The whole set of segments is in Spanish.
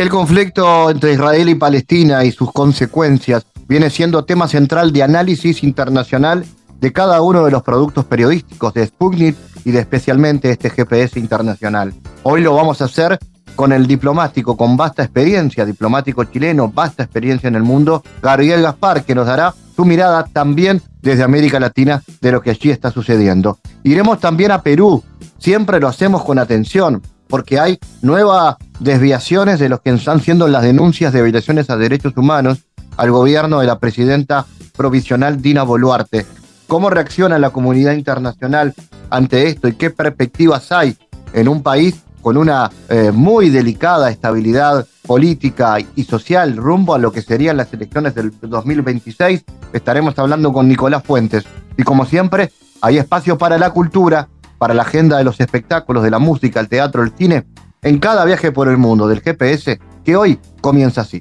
El conflicto entre Israel y Palestina y sus consecuencias viene siendo tema central de análisis internacional de cada uno de los productos periodísticos de Sputnik y de especialmente este GPS internacional. Hoy lo vamos a hacer con el diplomático con vasta experiencia, diplomático chileno, vasta experiencia en el mundo, Gabriel Gaspar, que nos dará su mirada también desde América Latina de lo que allí está sucediendo. Iremos también a Perú, siempre lo hacemos con atención, porque hay nuevas desviaciones de lo que están siendo las denuncias de violaciones a derechos humanos al gobierno de la presidenta provisional Dina Boluarte. ¿Cómo reacciona la comunidad internacional ante esto y qué perspectivas hay en un país con una eh, muy delicada estabilidad política y social rumbo a lo que serían las elecciones del 2026? Estaremos hablando con Nicolás Fuentes. Y como siempre, hay espacio para la cultura, para la agenda de los espectáculos, de la música, el teatro, el cine, en cada viaje por el mundo del GPS, que hoy comienza así.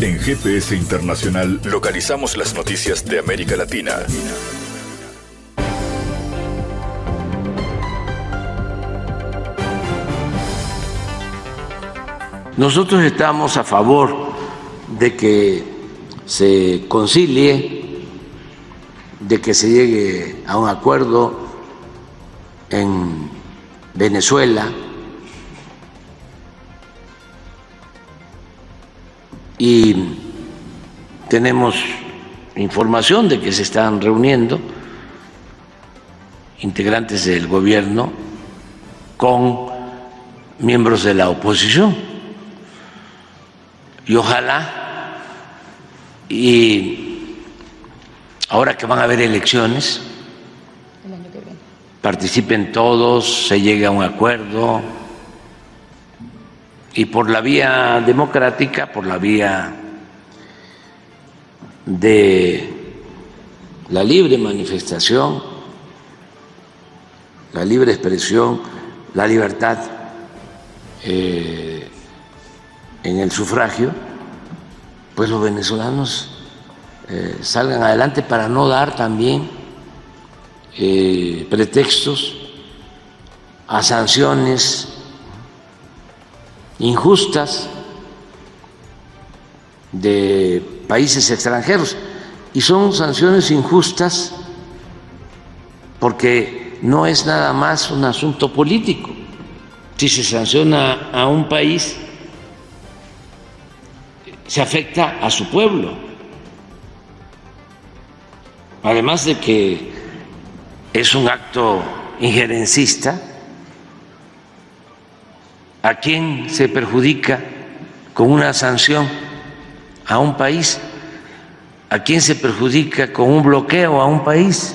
En GPS Internacional localizamos las noticias de América Latina. Nosotros estamos a favor de que se concilie, de que se llegue a un acuerdo en Venezuela. Y tenemos información de que se están reuniendo integrantes del gobierno con miembros de la oposición. Y ojalá y ahora que van a haber elecciones participen todos, se llegue a un acuerdo. Y por la vía democrática, por la vía de la libre manifestación, la libre expresión, la libertad eh, en el sufragio, pues los venezolanos eh, salgan adelante para no dar también eh, pretextos a sanciones injustas de países extranjeros. Y son sanciones injustas porque no es nada más un asunto político. Si se sanciona a un país, se afecta a su pueblo. Además de que es un acto injerencista. ¿A quién se perjudica con una sanción a un país? ¿A quién se perjudica con un bloqueo a un país?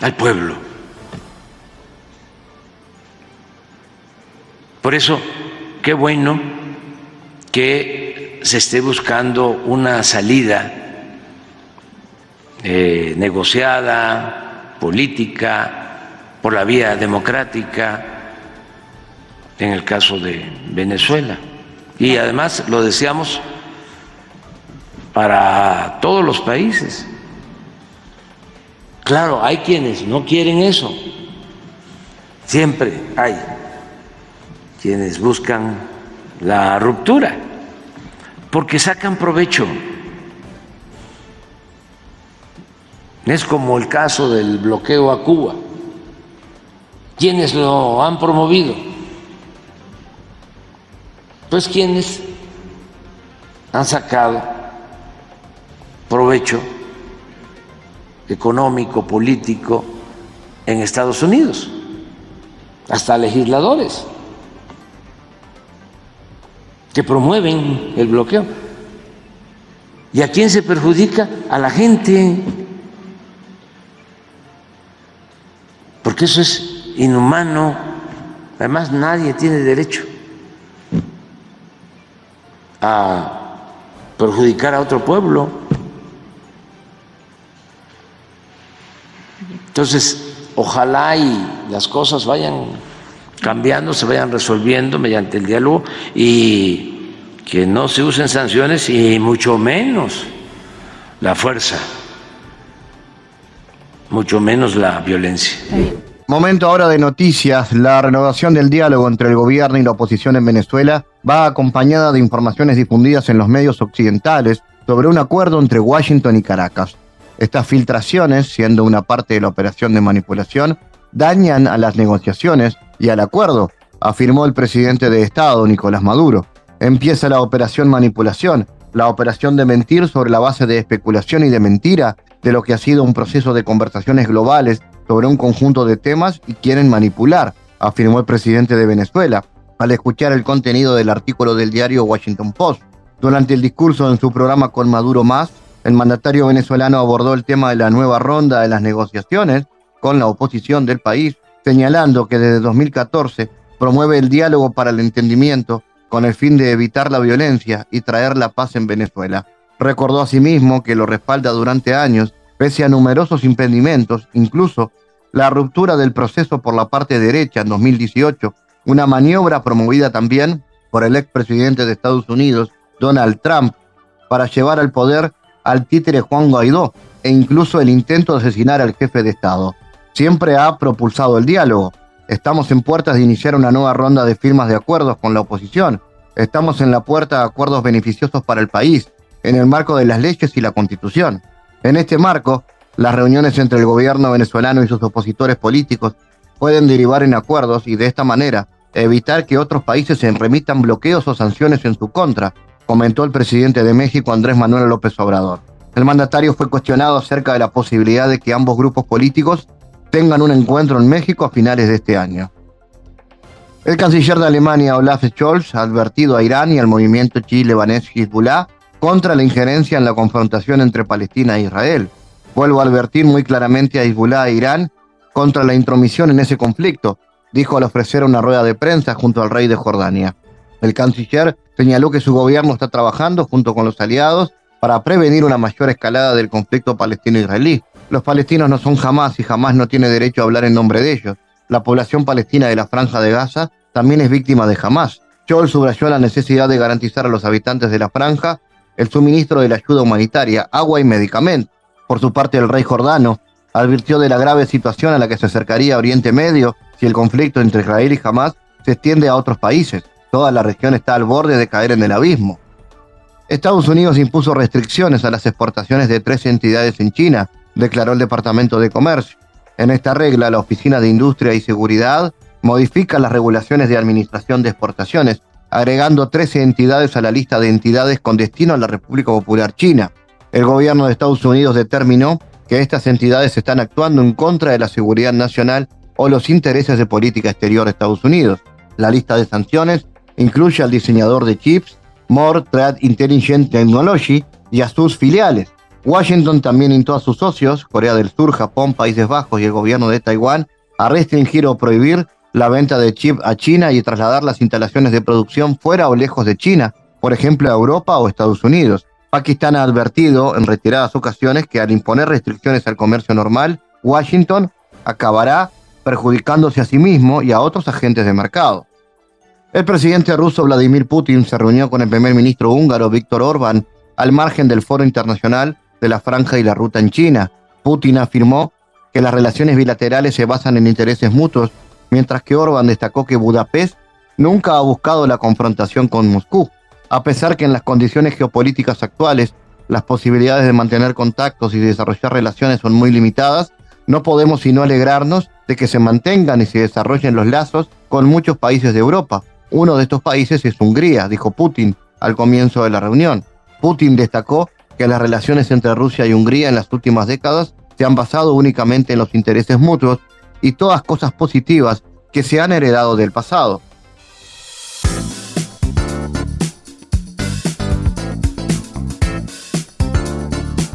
Al pueblo. Por eso, qué bueno que se esté buscando una salida eh, negociada, política, por la vía democrática, en el caso de Venezuela. Y además lo deseamos para todos los países. Claro, hay quienes no quieren eso. Siempre hay quienes buscan la ruptura, porque sacan provecho. Es como el caso del bloqueo a Cuba. ¿Quiénes lo han promovido? Pues quienes han sacado provecho económico, político en Estados Unidos, hasta legisladores que promueven el bloqueo. ¿Y a quién se perjudica? A la gente porque eso es inhumano. Además, nadie tiene derecho a perjudicar a otro pueblo. Entonces, ojalá y las cosas vayan cambiando, se vayan resolviendo mediante el diálogo y que no se usen sanciones y mucho menos la fuerza, mucho menos la violencia. Momento ahora de noticias. La renovación del diálogo entre el gobierno y la oposición en Venezuela va acompañada de informaciones difundidas en los medios occidentales sobre un acuerdo entre Washington y Caracas. Estas filtraciones, siendo una parte de la operación de manipulación, dañan a las negociaciones y al acuerdo, afirmó el presidente de Estado, Nicolás Maduro. Empieza la operación manipulación, la operación de mentir sobre la base de especulación y de mentira de lo que ha sido un proceso de conversaciones globales sobre un conjunto de temas y quieren manipular, afirmó el presidente de Venezuela, al escuchar el contenido del artículo del diario Washington Post. Durante el discurso en su programa con Maduro Más, el mandatario venezolano abordó el tema de la nueva ronda de las negociaciones con la oposición del país, señalando que desde 2014 promueve el diálogo para el entendimiento con el fin de evitar la violencia y traer la paz en Venezuela. Recordó asimismo que lo respalda durante años, pese a numerosos impedimentos, incluso la ruptura del proceso por la parte derecha en 2018, una maniobra promovida también por el expresidente de Estados Unidos, Donald Trump, para llevar al poder al títere Juan Guaidó e incluso el intento de asesinar al jefe de Estado. Siempre ha propulsado el diálogo. Estamos en puertas de iniciar una nueva ronda de firmas de acuerdos con la oposición. Estamos en la puerta de acuerdos beneficiosos para el país, en el marco de las leyes y la constitución. En este marco, las reuniones entre el gobierno venezolano y sus opositores políticos pueden derivar en acuerdos y de esta manera evitar que otros países se remitan bloqueos o sanciones en su contra, comentó el presidente de México Andrés Manuel López Obrador. El mandatario fue cuestionado acerca de la posibilidad de que ambos grupos políticos tengan un encuentro en México a finales de este año. El canciller de Alemania, Olaf Scholz, ha advertido a Irán y al movimiento chile-lebanés Hezbollah contra la injerencia en la confrontación entre Palestina e Israel. Vuelvo a advertir muy claramente a Hezbollah e Irán contra la intromisión en ese conflicto, dijo al ofrecer una rueda de prensa junto al rey de Jordania. El canciller señaló que su gobierno está trabajando junto con los aliados para prevenir una mayor escalada del conflicto palestino-israelí. Los palestinos no son jamás y jamás no tiene derecho a hablar en nombre de ellos. La población palestina de la franja de Gaza también es víctima de Hamas. Scholl subrayó la necesidad de garantizar a los habitantes de la franja el suministro de la ayuda humanitaria, agua y medicamentos. Por su parte, el rey jordano advirtió de la grave situación a la que se acercaría Oriente Medio si el conflicto entre Israel y Hamas se extiende a otros países. Toda la región está al borde de caer en el abismo. Estados Unidos impuso restricciones a las exportaciones de tres entidades en China, declaró el Departamento de Comercio. En esta regla, la Oficina de Industria y Seguridad modifica las regulaciones de administración de exportaciones, agregando 13 entidades a la lista de entidades con destino a la República Popular China. El gobierno de Estados Unidos determinó que estas entidades están actuando en contra de la seguridad nacional o los intereses de política exterior de Estados Unidos. La lista de sanciones incluye al diseñador de chips, More Trade Intelligent Technology y a sus filiales. Washington también instó a sus socios, Corea del Sur, Japón, Países Bajos y el gobierno de Taiwán, a restringir o prohibir la venta de chips a China y trasladar las instalaciones de producción fuera o lejos de China, por ejemplo a Europa o Estados Unidos. Pakistán ha advertido en retiradas ocasiones que al imponer restricciones al comercio normal, Washington acabará perjudicándose a sí mismo y a otros agentes de mercado. El presidente ruso Vladimir Putin se reunió con el primer ministro húngaro Víctor Orbán al margen del Foro Internacional de la Franja y la Ruta en China. Putin afirmó que las relaciones bilaterales se basan en intereses mutuos, mientras que Orbán destacó que Budapest nunca ha buscado la confrontación con Moscú, a pesar que en las condiciones geopolíticas actuales las posibilidades de mantener contactos y desarrollar relaciones son muy limitadas, no podemos sino alegrarnos de que se mantengan y se desarrollen los lazos con muchos países de Europa, uno de estos países es Hungría, dijo Putin al comienzo de la reunión. Putin destacó que las relaciones entre Rusia y Hungría en las últimas décadas se han basado únicamente en los intereses mutuos y todas cosas positivas que se han heredado del pasado.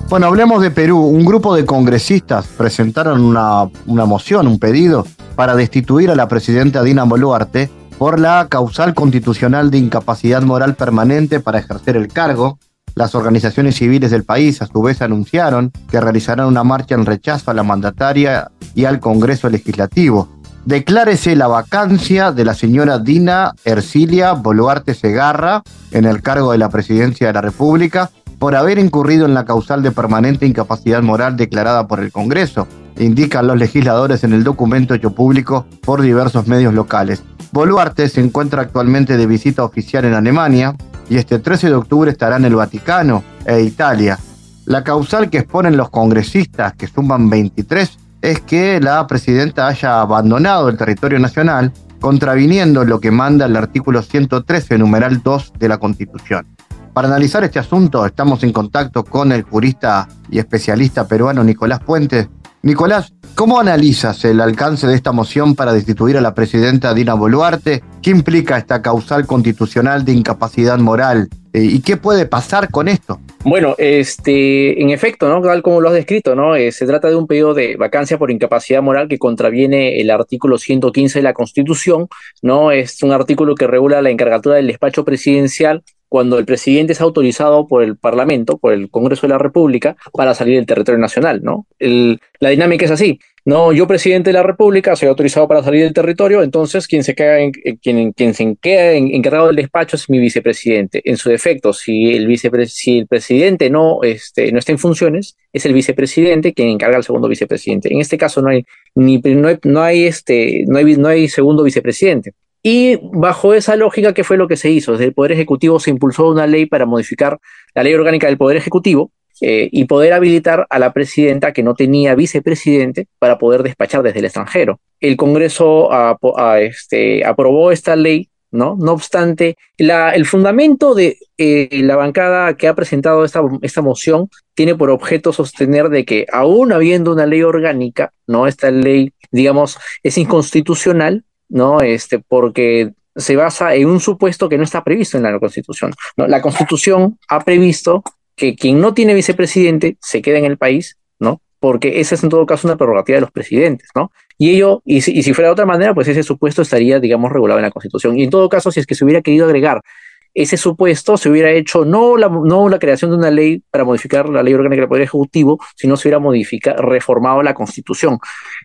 Bueno, hablemos de Perú. Un grupo de congresistas presentaron una, una moción, un pedido, para destituir a la presidenta Dina Boluarte por la causal constitucional de incapacidad moral permanente para ejercer el cargo. Las organizaciones civiles del país a su vez anunciaron que realizarán una marcha en rechazo a la mandataria y al Congreso Legislativo. Declárese la vacancia de la señora Dina Ercilia Boluarte Segarra en el cargo de la presidencia de la República por haber incurrido en la causal de permanente incapacidad moral declarada por el Congreso, indican los legisladores en el documento hecho público por diversos medios locales. Boluarte se encuentra actualmente de visita oficial en Alemania y este 13 de octubre estará en el Vaticano e Italia. La causal que exponen los congresistas, que suman 23, es que la presidenta haya abandonado el territorio nacional, contraviniendo lo que manda el artículo 113, numeral 2 de la Constitución. Para analizar este asunto estamos en contacto con el jurista y especialista peruano Nicolás Puentes. Nicolás, ¿cómo analizas el alcance de esta moción para destituir a la presidenta Dina Boluarte? ¿Qué implica esta causal constitucional de incapacidad moral? Eh, ¿Y qué puede pasar con esto? Bueno, este, en efecto, ¿no? Tal como lo has descrito, ¿no? Eh, se trata de un pedido de vacancia por incapacidad moral que contraviene el artículo 115 de la Constitución, ¿no? Es un artículo que regula la encargatura del despacho presidencial cuando el presidente es autorizado por el Parlamento, por el Congreso de la República, para salir del territorio nacional, ¿no? la dinámica es así. No, yo presidente de la República soy autorizado para salir del territorio, entonces quien se queda, en, quien, quien se queda encargado del despacho es mi vicepresidente. En su defecto, si el, si el presidente no, este, no está en funciones, es el vicepresidente quien encarga al segundo vicepresidente. En este caso no hay ni no hay, no hay este no hay, no hay segundo vicepresidente. Y bajo esa lógica, ¿qué fue lo que se hizo? Desde el Poder Ejecutivo se impulsó una ley para modificar la ley orgánica del Poder Ejecutivo eh, y poder habilitar a la presidenta que no tenía vicepresidente para poder despachar desde el extranjero. El Congreso este, aprobó esta ley, ¿no? No obstante, la, el fundamento de eh, la bancada que ha presentado esta, esta moción tiene por objeto sostener de que aún habiendo una ley orgánica, ¿no? Esta ley, digamos, es inconstitucional ¿no? Este, porque se basa en un supuesto que no está previsto en la Constitución. La Constitución ha previsto que quien no tiene vicepresidente se quede en el país, ¿no? Porque esa es en todo caso una prerrogativa de los presidentes, ¿no? Y ello, y si, y si fuera de otra manera, pues ese supuesto estaría, digamos, regulado en la Constitución. Y en todo caso, si es que se hubiera querido agregar ese supuesto se hubiera hecho no la, no la creación de una ley para modificar la ley orgánica del Poder Ejecutivo, sino se hubiera modificado, reformado la Constitución,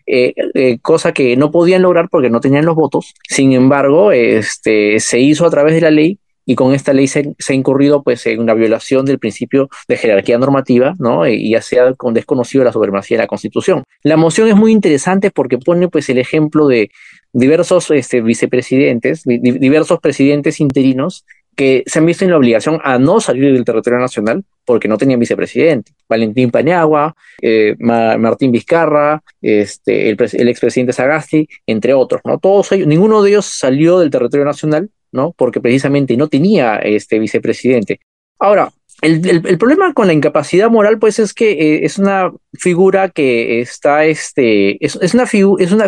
eh, eh, cosa que no podían lograr porque no tenían los votos. Sin embargo, este, se hizo a través de la ley y con esta ley se, ha incurrido pues, en una violación del principio de jerarquía normativa, ¿no? Eh, y ya sea con desconocido la supremacía de la Constitución. La moción es muy interesante porque pone pues, el ejemplo de diversos este, vicepresidentes, diversos presidentes interinos que se han visto en la obligación a no salir del territorio nacional porque no tenían vicepresidente. Valentín Paniagua, eh, Martín Vizcarra, este, el, expresidente Sagasti, entre otros, ¿no? Todos ellos, ninguno de ellos salió del territorio nacional, ¿no? Porque precisamente no tenía este vicepresidente. Ahora, el, problema con la incapacidad moral, pues, es que eh, es una figura que está, este, es una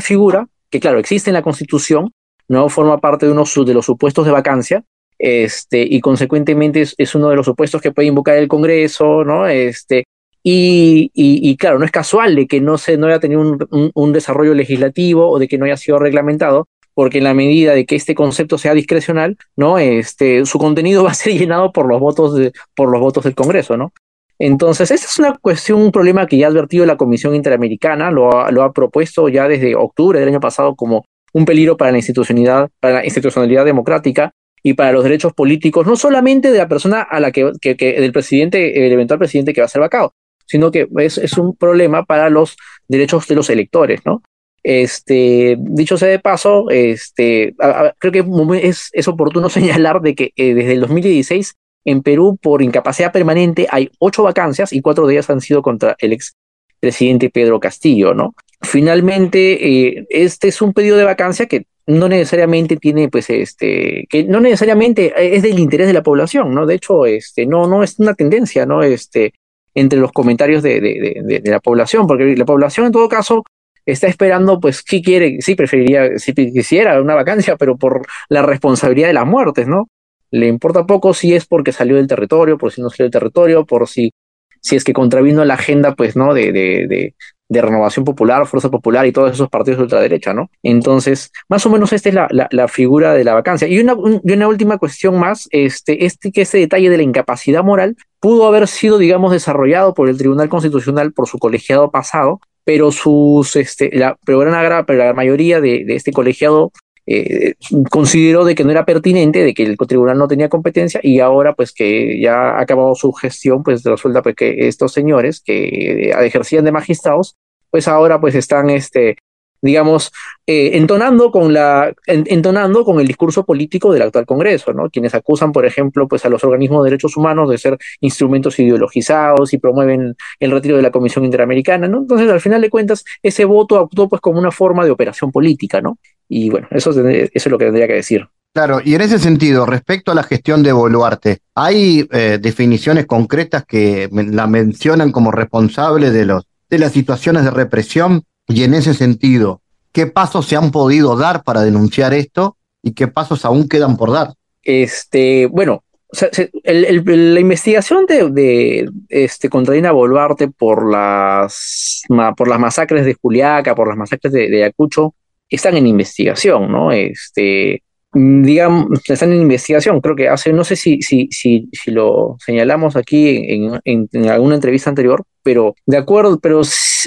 figura que, claro, existe en la Constitución, no forma parte de uno de los supuestos de vacancia, este, y consecuentemente es, uno de los supuestos que puede invocar el Congreso, ¿no? Este, y, y, claro, no es casual de que no, se, no haya tenido un, un, desarrollo legislativo o de que no haya sido reglamentado, porque en la medida de que este concepto sea discrecional, ¿no? Este, su contenido va a ser llenado por los votos, de, por los votos del Congreso, ¿no? Entonces, esta es una cuestión, un problema que ya ha advertido la Comisión Interamericana, lo ha, lo ha propuesto ya desde octubre del año pasado como un peligro para la institucionalidad, para la institucionalidad democrática, y para los derechos políticos, no solamente de la persona a la que, del presidente, el eventual presidente que va a ser vacado, sino que es, es, un problema para los derechos de los electores, ¿no? Este, dicho sea de paso, este, creo que es, es, oportuno señalar de que eh, desde el 2016 en Perú por incapacidad permanente hay ocho vacancias y cuatro de ellas han sido contra el ex presidente Pedro Castillo, ¿no? Finalmente, eh, este es un pedido de vacancia que no necesariamente tiene, pues, este, que no necesariamente es del interés de la población, ¿no? De hecho, este, no, no es una tendencia, ¿no? Este, entre los comentarios de, de, de, la población, porque la población en todo caso está esperando, pues, si quiere, sí preferiría, si quisiera una vacancia, pero por la responsabilidad de las muertes, ¿no? Le importa poco si es porque salió del territorio, por si no salió del territorio, por si, si es que contravino la agenda, pues, ¿no? De, de, de Renovación Popular, Fuerza Popular y todos esos partidos de ultraderecha, ¿no? Entonces, más o menos esta es la, figura de la vacancia. Y una, una última cuestión más, este, este, que este detalle de la incapacidad moral pudo haber sido, digamos, desarrollado por el Tribunal Constitucional por su colegiado pasado, pero sus, este, la, pero la mayoría de, de este colegiado eh, consideró de que no era pertinente, de que el tribunal no tenía competencia y ahora pues que ya ha acabado su gestión, pues resulta pues que estos señores que ejercían de magistrados, pues ahora pues están este, digamos, eh, entonando, con la, entonando con el discurso político del actual Congreso, ¿no? Quienes acusan, por ejemplo, pues a los organismos de derechos humanos de ser instrumentos ideologizados y promueven el retiro de la Comisión Interamericana, ¿no? Entonces, al final de cuentas, ese voto actuó pues como una forma de operación política, ¿no? Y bueno, eso, eso es lo que tendría que decir. Claro, y en ese sentido, respecto a la gestión de Boluarte, ¿hay eh, definiciones concretas que la mencionan como responsable de, los, de las situaciones de represión? Y en ese sentido, ¿qué pasos se han podido dar para denunciar esto y qué pasos aún quedan por dar? Este, bueno, la investigación de, este, contra Dina Boluarte por las, por las masacres de Juliaca, por las masacres de, de Ayacucho, están en investigación, ¿no? Este, digamos, están en investigación. Creo que hace, no sé si, si, si, si lo señalamos aquí en, en, alguna entrevista anterior, pero de acuerdo, pero,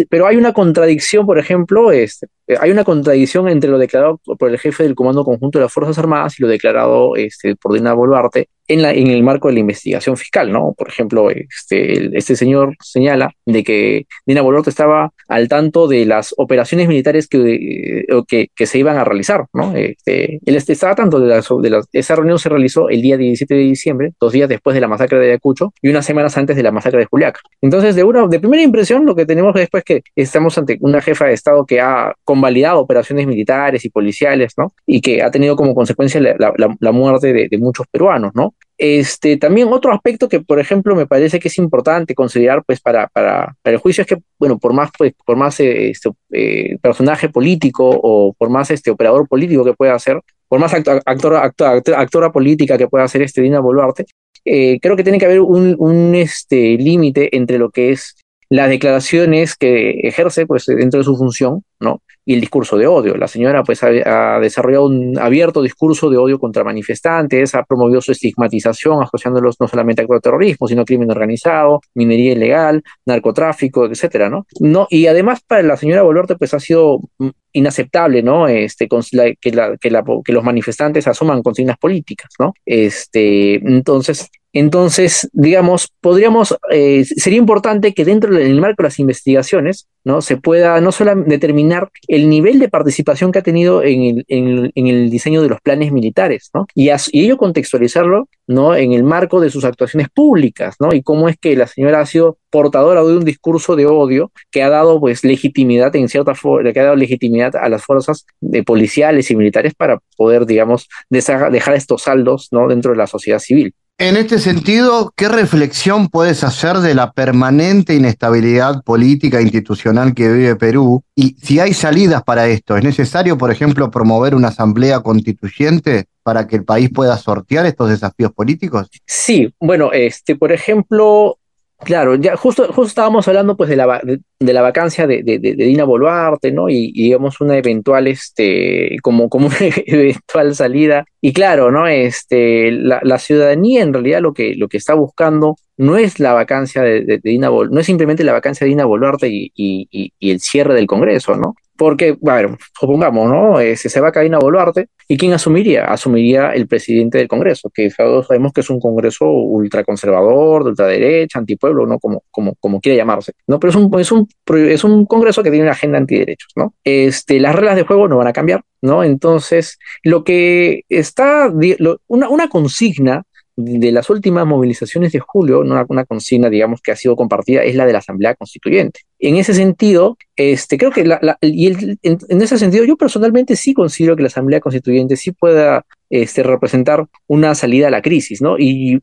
pero hay una contradicción, por ejemplo, este, hay una contradicción entre lo declarado por el jefe del Comando Conjunto de las Fuerzas Armadas y lo declarado este, por Dina Boluarte en, la, en el marco de la investigación fiscal, ¿no? Por ejemplo, este, este señor señala de que Dina Boluarte estaba al tanto de las operaciones militares que, que, que se iban a realizar, ¿no? Este, él estaba tanto de, las, de las, esa reunión se realizó el día 17 de diciembre, dos días después de la masacre de Ayacucho y unas semanas antes de la masacre de Juliaca. Entonces, de una de primera impresión, lo que tenemos después es que estamos ante una jefa de Estado que ha convalidado operaciones militares y policiales, ¿no? Y que ha tenido como consecuencia la, muerte de, muchos peruanos, ¿no? Este, también otro aspecto que, por ejemplo, me parece que es importante considerar, pues, para, para, el juicio es que, bueno, por más, pues, por más eh, este, eh, personaje político o por más este operador político que pueda ser, por más actor, actora política que pueda ser este Dina Boluarte, eh, creo que tiene que haber un, un este, límite entre lo que es las declaraciones que ejerce pues, dentro de su función, ¿no? Y el discurso de odio. La señora pues ha, desarrollado un abierto discurso de odio contra manifestantes, ha promovido su estigmatización asociándolos no solamente al terrorismo, sino crimen organizado, minería ilegal, narcotráfico, etcétera, ¿no? No, y además para la señora Boluarte pues ha sido mm, inaceptable, ¿no? Este, que, la, que, la, que los manifestantes asuman consignas políticas, ¿no? Este, entonces, entonces, digamos, podríamos, eh, sería importante que dentro del marco de las investigaciones, ¿no? Se pueda no solo determinar el nivel de participación que ha tenido en el, en el, diseño de los planes militares, ¿no? Y, y, ello contextualizarlo, ¿no? En el marco de sus actuaciones públicas, ¿no? Y cómo es que la señora ha sido portadora de un discurso de odio que ha dado, pues, legitimidad, en cierta forma, que ha dado legitimidad a las fuerzas de policiales y militares para poder, digamos, dejar estos saldos, ¿no? Dentro de la sociedad civil. En este sentido, ¿qué reflexión puedes hacer de la permanente inestabilidad política e institucional que vive Perú? Y si hay salidas para esto, ¿es necesario, por ejemplo, promover una asamblea constituyente para que el país pueda sortear estos desafíos políticos? Sí, bueno, este, por ejemplo, Claro, ya justo, justo estábamos hablando pues de la, de, la vacancia de, de, Dina Boluarte, ¿no? Y, digamos una eventual, este, como, como una eventual salida. Y claro, ¿no? Este, la, la, ciudadanía en realidad lo que, lo que está buscando no es la vacancia de, Dina Boluarte, no es simplemente la vacancia de Dina Boluarte y, y, y, el cierre del Congreso, ¿no? Porque, bueno, supongamos, ¿no? Eh, se va a caer Boluarte, ¿y quién asumiría? Asumiría el presidente del Congreso, que todos sabemos que es un Congreso ultraconservador, de ultraderecha, antipueblo, ¿no? Como, como, como quiera llamarse, ¿no? Pero es un, es, un, es un Congreso que tiene una agenda antiderechos, ¿no? Este, las reglas de juego no van a cambiar, ¿no? Entonces, lo que está, una, una consigna de las últimas movilizaciones de julio, una, una, consigna, digamos, que ha sido compartida, es la de la Asamblea Constituyente. En ese sentido, este, creo que, la, y en, ese sentido, yo personalmente sí considero que la Asamblea Constituyente sí pueda este, representar una salida a la crisis, ¿no? Y,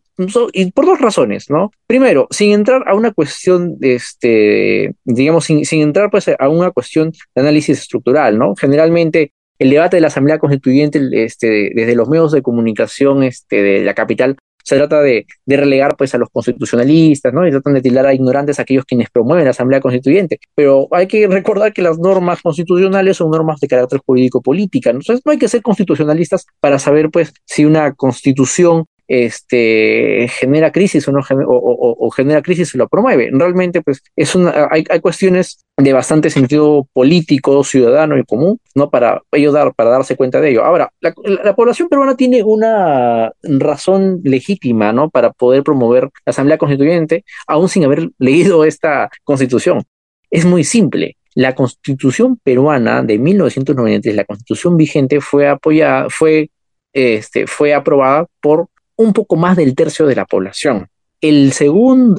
por dos razones, ¿no? Primero, sin entrar a una cuestión, este, digamos, sin, sin entrar pues, a una cuestión de análisis estructural, ¿no? Generalmente el debate de la Asamblea Constituyente este, desde los medios de comunicación este, de la capital Se trata de, relegar pues a los constitucionalistas, ¿no? Y tratan de tildar a ignorantes a aquellos quienes promueven la Asamblea Constituyente. Pero hay que recordar que las normas constitucionales son normas de carácter jurídico-política. Entonces no hay que ser constitucionalistas para saber pues si una constitución este, genera crisis o, no, o, genera crisis o lo promueve. Realmente, pues, es una, hay, hay, cuestiones de bastante sentido político, ciudadano y común, ¿no? Para ayudar, para darse cuenta de ello. Ahora, la, la, población peruana tiene una razón legítima, ¿no? Para poder promover la Asamblea Constituyente, aún sin haber leído esta constitución. Es muy simple. La constitución peruana de 1993, la constitución vigente, fue apoyada, fue, este, fue aprobada por un poco más del tercio de la población. El,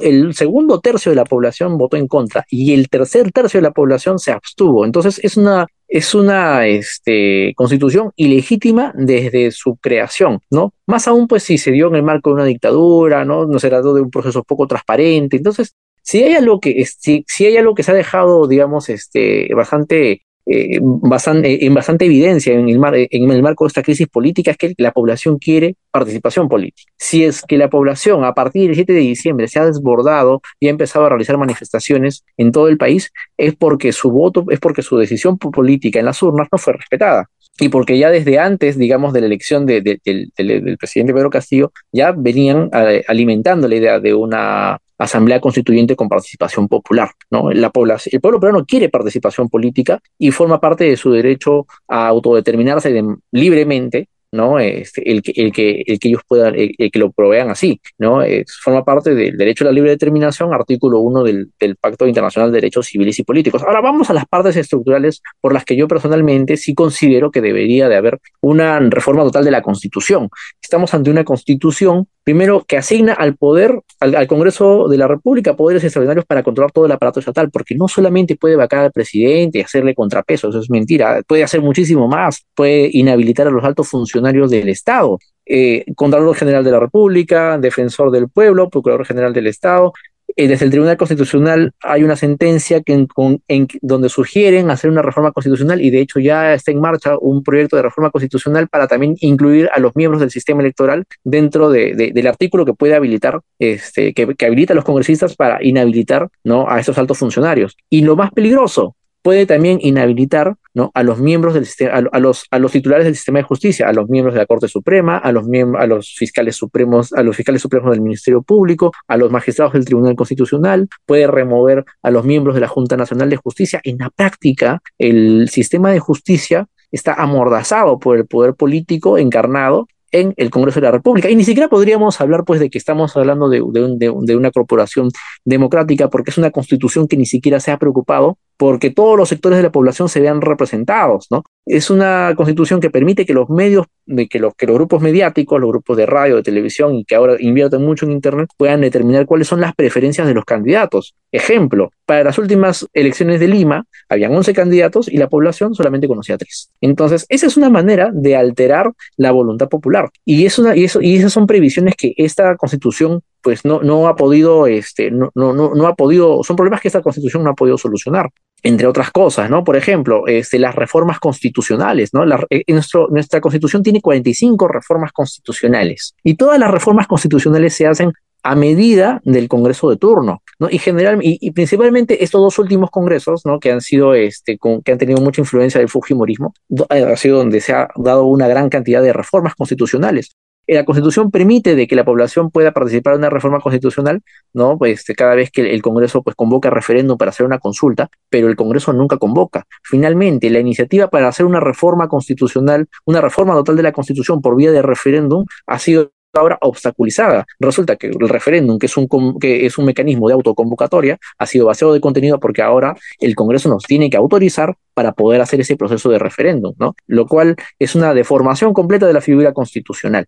el segundo tercio de la población votó en contra y el tercer tercio de la población se abstuvo. Entonces es una, es una este, constitución ilegítima desde su creación, ¿no? Más aún pues si se dio en el marco de una dictadura, ¿no? No se trató de un proceso poco transparente. Entonces, si hay algo que, si, si hay algo que se ha dejado, digamos, este, bastante eh, bastante, en bastante evidencia en el, en el marco de esta crisis política es que la población quiere participación política. Si es que la población a partir del 7 de diciembre se ha desbordado y ha empezado a realizar manifestaciones en todo el país, es porque su voto, es porque su decisión política en las urnas no fue respetada y porque ya desde antes, digamos, de la elección del, del, presidente Pedro Castillo, ya venían eh, alimentando la idea de una asamblea constituyente con participación popular. ¿no? La población, el pueblo peruano quiere participación política y forma parte de su derecho a autodeterminarse libremente ¿no? Este, el, que, el, que, el que ellos puedan, el, que lo provean así, ¿no? forma parte del derecho a la libre determinación, artículo 1 del, del, Pacto Internacional de Derechos Civiles y Políticos. Ahora vamos a las partes estructurales por las que yo personalmente sí considero que debería de haber una reforma total de la Constitución. Estamos ante una Constitución primero, que asigna al poder, al, Congreso de la República, poderes extraordinarios para controlar todo el aparato estatal, porque no solamente puede vacar al presidente y hacerle contrapeso, eso es mentira, puede hacer muchísimo más, puede inhabilitar a los altos funcionarios del Estado, eh, Contralor General de la República, Defensor del Pueblo, Procurador General del Estado, eh, desde el Tribunal Constitucional hay una sentencia que en, donde sugieren hacer una reforma constitucional y de hecho ya está en marcha un proyecto de reforma constitucional para también incluir a los miembros del sistema electoral dentro del artículo que puede habilitar, este, que, que, habilita a los congresistas para inhabilitar ¿no? a esos altos funcionarios. Y lo más peligroso, puede también inhabilitar ¿no? a los miembros del sistema, a, los, a los titulares del sistema de justicia, a los miembros de la Corte Suprema, a los, a los fiscales supremos, a los fiscales supremos del Ministerio Público, a los magistrados del Tribunal Constitucional, puede remover a los miembros de la Junta Nacional de Justicia. En la práctica, el sistema de justicia está amordazado por el poder político encarnado en el Congreso de la República. Y ni siquiera podríamos hablar pues de que estamos hablando de, de, una corporación democrática porque es una constitución que ni siquiera se ha preocupado porque todos los sectores de la población se vean representados, ¿no? Es una constitución que permite que los medios, que los, los grupos mediáticos, los grupos de radio, de televisión y que ahora invierten mucho en Internet, puedan determinar cuáles son las preferencias de los candidatos. Ejemplo, para las últimas elecciones de Lima, habían 11 candidatos y la población solamente conocía 3. Entonces, esa es una manera de alterar la voluntad popular. Y, y, eso, y esas son previsiones que esta constitución pues no, no ha podido, este, no, no, no, ha podido, son problemas que esta constitución no ha podido solucionar, entre otras cosas, ¿no? Por ejemplo, este, las reformas constitucionales, ¿no? Eh, nuestra constitución tiene 45 reformas constitucionales y todas las reformas constitucionales se hacen a medida del Congreso de turno, ¿no? Y general y, principalmente estos dos últimos congresos, ¿no? Que han sido, este, con, que han tenido mucha influencia del fujimorismo, eh, ha sido donde se ha dado una gran cantidad de reformas constitucionales. Eh, la Constitución permite de que la población pueda participar en una reforma constitucional, ¿no? Pues cada vez que el Congreso pues convoca referéndum para hacer una consulta, pero el Congreso nunca convoca. Finalmente, la iniciativa para hacer una reforma constitucional, una reforma total de la Constitución por vía de referéndum ha sido ahora obstaculizada. Resulta que el referéndum, que es un, que es un mecanismo de autoconvocatoria, ha sido vaciado de contenido porque ahora el Congreso nos tiene que autorizar para poder hacer ese proceso de referéndum, ¿no? Lo cual es una deformación completa de la figura constitucional.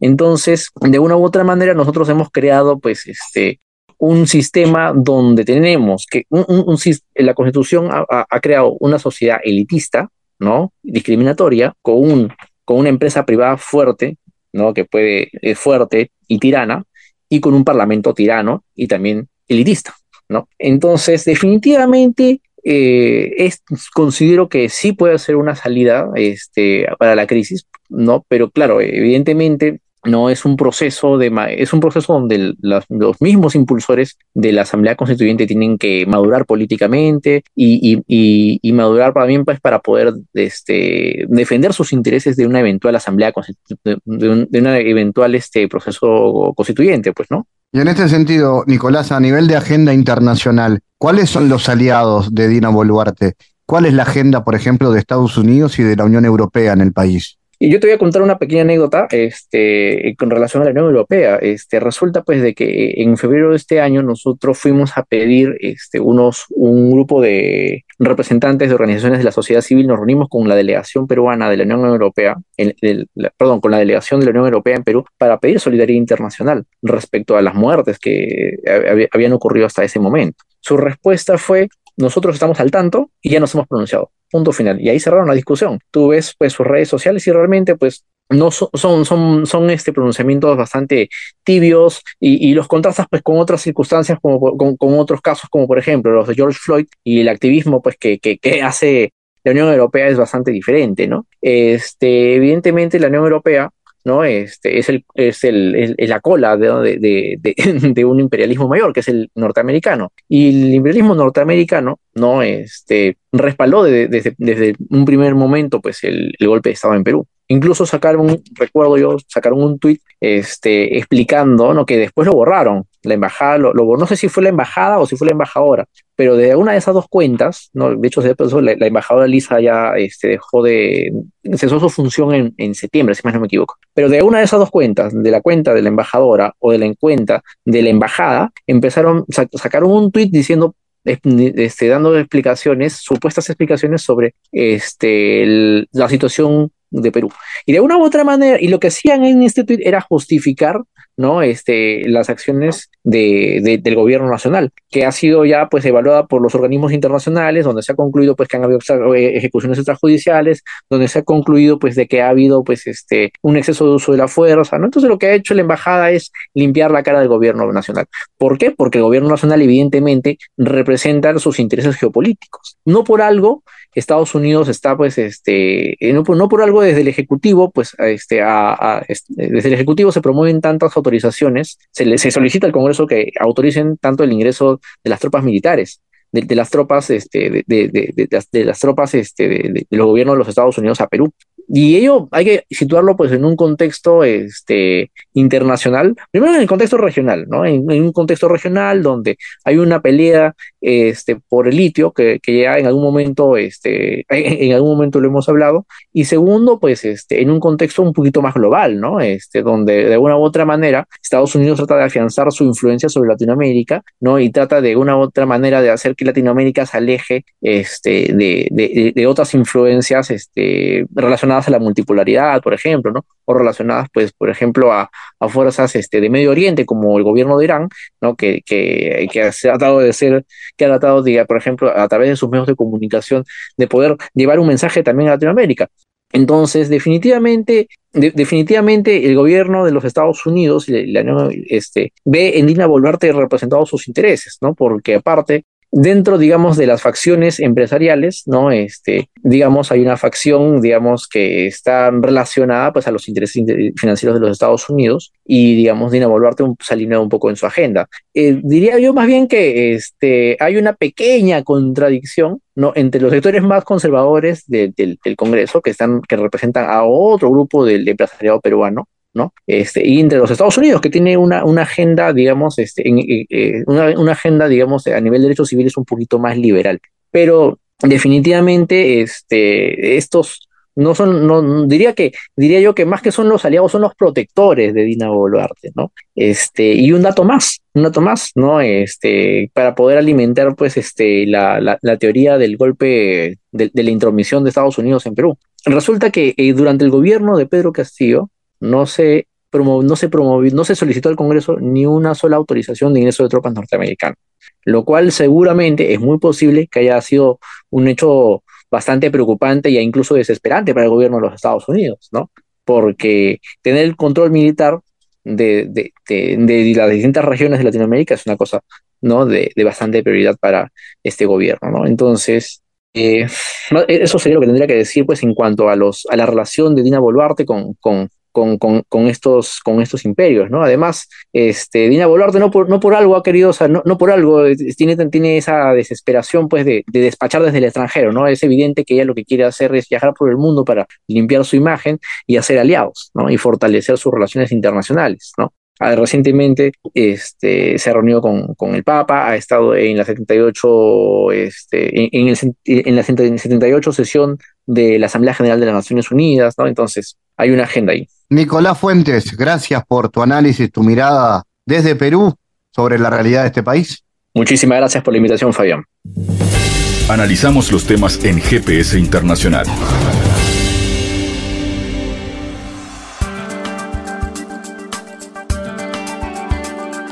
Entonces, de una u otra manera, nosotros hemos creado, pues, este, un sistema donde tenemos que un, la Constitución ha, creado una sociedad elitista, ¿no? Discriminatoria, con, un, con una empresa privada fuerte, ¿no? Que puede, es fuerte y tirana, y con un parlamento tirano y también elitista, ¿no? Entonces, definitivamente, eh, es, considero que sí puede ser una salida este, para la crisis, ¿no? Pero claro, evidentemente no es un proceso de es un proceso donde los mismos impulsores de la Asamblea Constituyente tienen que madurar políticamente y, y, madurar también pues para poder este, defender sus intereses de una eventual Asamblea de, un, de eventual este proceso constituyente pues no y en este sentido Nicolás a nivel de agenda internacional ¿cuáles son los aliados de Dina Boluarte? ¿Cuál es la agenda por ejemplo de Estados Unidos y de la Unión Europea en el país? Y yo te voy a contar una pequeña anécdota este, con relación a la Unión Europea. Este, resulta pues de que en febrero de este año nosotros fuimos a pedir este, unos, un grupo de representantes de organizaciones de la sociedad civil, nos reunimos con la delegación peruana de la Unión Europea, perdón, con la delegación de la Unión Europea en Perú para pedir solidaridad internacional respecto a las muertes que habían ocurrido hasta ese momento. Su respuesta fue, nosotros estamos al tanto y ya nos hemos pronunciado. Punto final. Y ahí cerraron la discusión. Tú ves pues sus redes sociales y realmente pues no son, son, son, este pronunciamientos bastante tibios y, los contrastas pues con otras circunstancias como con, con, otros casos como por ejemplo los de George Floyd y el activismo pues que, que, que hace la Unión Europea es bastante diferente, ¿no? Este, evidentemente la Unión Europea ¿no? Este, es, el, es, el, la cola de, de, de, un imperialismo mayor, que es el norteamericano. Y el imperialismo norteamericano ¿no? este, respaldó desde, desde un primer momento pues, el, el golpe de Estado en Perú. Incluso sacaron, recuerdo yo, sacaron un tuit este, explicando ¿no? que después lo borraron. La embajada, lo, no sé si fue la embajada o si fue la embajadora, pero de una de esas dos cuentas, ¿no? de hecho, la, la embajadora Lisa ya este, dejó de, cesó su función en, en, septiembre, si más no me equivoco. Pero de una de esas dos cuentas, de la cuenta de la embajadora o de la cuenta de la embajada, empezaron, sacaron un tuit diciendo este, dando explicaciones, supuestas explicaciones sobre este, la situación de Perú. Y de una u otra manera, y lo que hacían en este tweet era justificar ¿no? Este, las acciones de, del gobierno nacional, que ha sido ya pues evaluada por los organismos internacionales, donde se ha concluido pues que han habido eh, ejecuciones extrajudiciales, donde se ha concluido pues de que ha habido pues este un exceso de uso de la fuerza, ¿no? Entonces lo que ha hecho la embajada es limpiar la cara del gobierno nacional. ¿Por qué? Porque el gobierno nacional evidentemente representa sus intereses geopolíticos. No por algo Estados Unidos está, pues, este, eh, no, por algo desde el Ejecutivo, pues, este, a, desde el Ejecutivo se promueven tantas autorizaciones, se, solicita al Congreso que autoricen tanto el ingreso de las tropas militares, de, las tropas, este, de, de, de, las, tropas este, de, los gobiernos de los Estados Unidos a Perú y ello hay que situarlo pues en un contexto este, internacional, primero en el contexto regional, ¿no? En, un contexto regional donde hay una pelea este, por el litio que, que, ya en algún momento, este, en algún momento lo hemos hablado, y segundo, pues este, en un contexto un poquito más global, ¿no? Este, donde de una u otra manera Estados Unidos trata de afianzar su influencia sobre Latinoamérica, ¿no? Y trata de una u otra manera de hacer que Latinoamérica se aleje este, de, de, de otras influencias este, relacionadas a la multipolaridad, por ejemplo, ¿no? O relacionadas, pues, por ejemplo, a, a fuerzas este, de Medio Oriente, como el gobierno de Irán, ¿no? Que, que, que ha tratado de ser, que ha tratado, de, por ejemplo, a través de sus medios de comunicación, de poder llevar un mensaje también a Latinoamérica. Entonces, definitivamente, definitivamente el gobierno de los Estados Unidos este, ve en Dina Boluarte representados sus intereses, ¿no? Porque aparte, dentro, digamos, de las facciones empresariales, ¿no? Este, digamos, hay una facción, digamos, que está relacionada, pues, a los intereses financieros de los Estados Unidos y, digamos, Dina Boluarte se alinea un poco en su agenda. Eh, diría yo más bien que este, hay una pequeña contradicción, ¿no? Entre los sectores más conservadores del Congreso, que, están, que representan a otro grupo del empresariado peruano, ¿no? Este, y entre los Estados Unidos, que tiene una, una agenda, digamos, este, eh, eh, una, una, agenda, digamos, a nivel de derechos civiles un poquito más liberal. Pero definitivamente este, estos no son, no, diría que, diría yo que más que son los aliados, son los protectores de Dina Boluarte, ¿no? Este, y un dato más, un dato más, ¿no? Este, para poder alimentar, pues, este, la, la, la teoría del golpe, de, de, la intromisión de Estados Unidos en Perú. Resulta que eh, durante el gobierno de Pedro Castillo, no se, no, se promovió, no se solicitó al Congreso ni una sola autorización de ingreso de tropas norteamericanas, lo cual seguramente es muy posible que haya sido un hecho bastante preocupante e incluso desesperante para el gobierno de los Estados Unidos, ¿no? Porque tener el control militar de, de, de, las distintas regiones de Latinoamérica es una cosa, ¿no? De, bastante prioridad para este gobierno, ¿no? Entonces, eh, eso sería lo que tendría que decir, pues, en cuanto a, los, a la relación de Dina Boluarte con, con, con, con, estos, con estos imperios, ¿no? Además, este, Dina Boluarte no por, no por algo ha querido, o sea, no, por algo, tiene, tiene esa desesperación, pues, de, de, despachar desde el extranjero, ¿no? Es evidente que ella lo que quiere hacer es viajar por el mundo para limpiar su imagen y hacer aliados, ¿no? Y fortalecer sus relaciones internacionales, ¿no? Ah, recientemente este, se ha reunido con, con, el Papa, ha estado en la 78, este, en, el, en la 78 sesión de la Asamblea General de las Naciones Unidas, ¿no? Entonces, hay una agenda ahí. Nicolás Fuentes, gracias por tu análisis, tu mirada desde Perú sobre la realidad de este país. Muchísimas gracias por la invitación, Fabián. Analizamos los temas en GPS Internacional.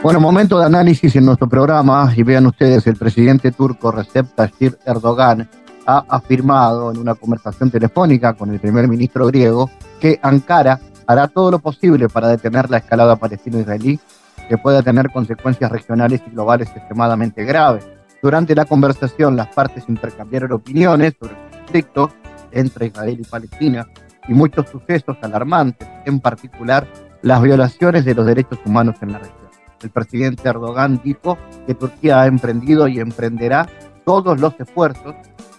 Bueno, momento de análisis en nuestro programa y vean ustedes, el presidente turco Recep Tayyip Erdogan ha afirmado en una conversación telefónica con el primer ministro griego que Ankara hará todo lo posible para detener la escalada palestino-israelí que pueda tener consecuencias regionales y globales extremadamente graves. Durante la conversación, las partes intercambiaron opiniones sobre el conflicto entre Israel y Palestina y muchos sucesos alarmantes, en particular las violaciones de los derechos humanos en la región. El presidente Erdogan dijo que Turquía ha emprendido y emprenderá todos los esfuerzos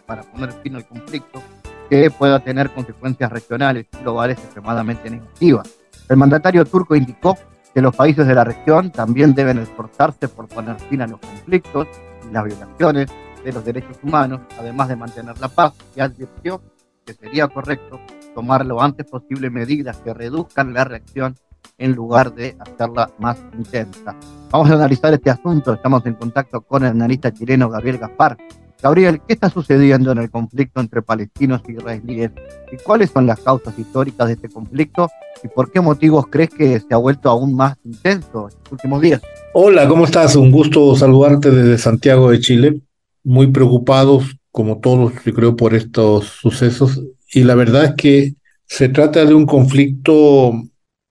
para poner fin al conflicto que pueda tener consecuencias regionales y globales extremadamente negativas. El mandatario turco indicó que los países de la región también deben esforzarse por poner fin a los conflictos y las violaciones de los derechos humanos, además de mantener la paz, y advirtió que sería correcto tomar lo antes posible medidas que reduzcan la reacción en lugar de hacerla más intensa. Vamos a analizar este asunto. Estamos en contacto con el analista chileno Gabriel Gaspar. Gabriel, ¿qué está sucediendo en el conflicto entre palestinos y israelíes? ¿Y cuáles son las causas históricas de este conflicto? ¿Y por qué motivos crees que se ha vuelto aún más intenso en los últimos días? Hola, ¿cómo estás? Un gusto saludarte desde Santiago de Chile. Muy preocupados, como todos, yo creo, por estos sucesos. Y la verdad es que se trata de un conflicto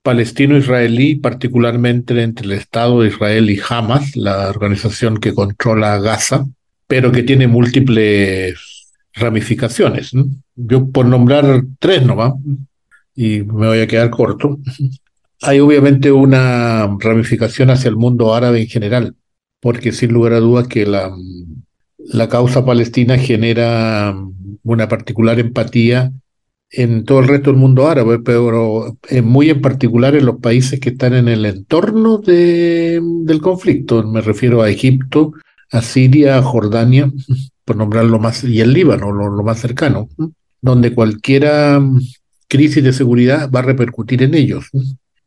palestino-israelí, particularmente entre el Estado de Israel y Hamas, la organización que controla Gaza, pero que tiene múltiples ramificaciones. Yo por nombrar tres nomás, y me voy a quedar corto, hay obviamente una ramificación hacia el mundo árabe en general, porque sin lugar a dudas que la, la causa palestina genera una particular empatía en todo el resto del mundo árabe, pero muy en particular en los países que están en el entorno de, del conflicto. Me refiero a Egipto, a Siria, a Jordania, por nombrarlo más, y el Líbano, lo, más cercano, donde cualquier crisis de seguridad va a repercutir en ellos.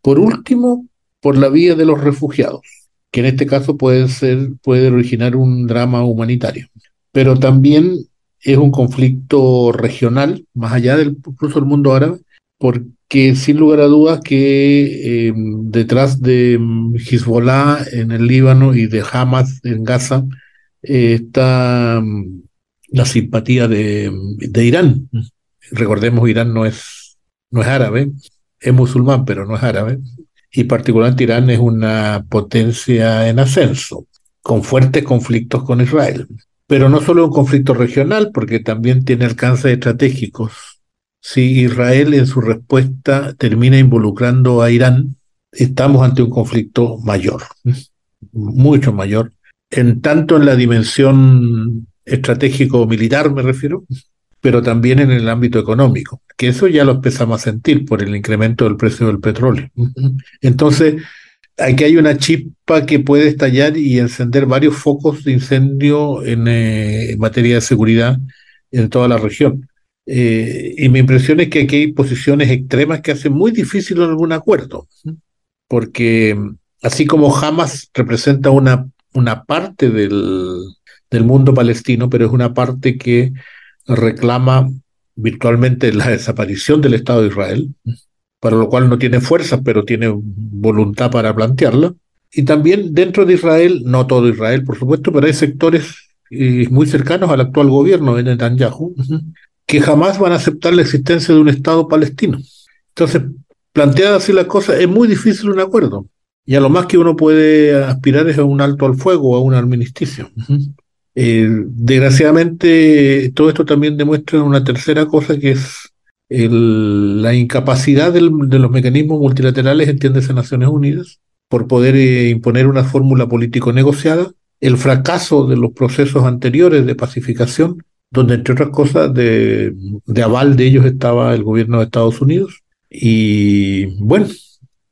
Por último, por la vía de los refugiados, que en este caso puede ser, puede originar un drama humanitario. Pero también es un conflicto regional, más allá del incluso del mundo árabe, porque sin lugar a dudas que eh, detrás de mm, Hezbollah en el Líbano y de Hamas en Gaza eh, está mm, la simpatía de, de, Irán. Recordemos, Irán no es, no es árabe, es musulmán, pero no es árabe. Y particularmente Irán es una potencia en ascenso, con fuertes conflictos con Israel. Pero no solo un conflicto regional, porque también tiene alcances estratégicos. Si Israel en su respuesta termina involucrando a Irán, estamos ante un conflicto mayor, mucho mayor, en tanto en la dimensión estratégico-militar me refiero, pero también en el ámbito económico, que eso ya lo empezamos a sentir por el incremento del precio del petróleo. Entonces, aquí hay una chispa que puede estallar y encender varios focos de incendio en, eh, materia de seguridad en toda la región. Eh, y mi impresión es que aquí hay posiciones extremas que hacen muy difícil algún acuerdo, porque así como Hamas representa una, una parte del, del mundo palestino, pero es una parte que reclama virtualmente la desaparición del Estado de Israel, para lo cual no tiene fuerzas, pero tiene voluntad para plantearla. Y también dentro de Israel, no todo Israel, por supuesto, pero hay sectores eh, muy cercanos al actual gobierno de Netanyahu que jamás van a aceptar la existencia de un Estado palestino. Entonces, planteada así la cosa, es muy difícil un acuerdo. Y a lo más que uno puede aspirar es a un alto al fuego o a un armisticio. Eh, desgraciadamente, todo esto también demuestra una tercera cosa que es la incapacidad de los mecanismos multilaterales, entiéndese Naciones Unidas, por poder eh, imponer una fórmula político negociada, el fracaso de los procesos anteriores de pacificación, donde entre otras cosas de, de aval de ellos estaba el gobierno de Estados Unidos. Y bueno,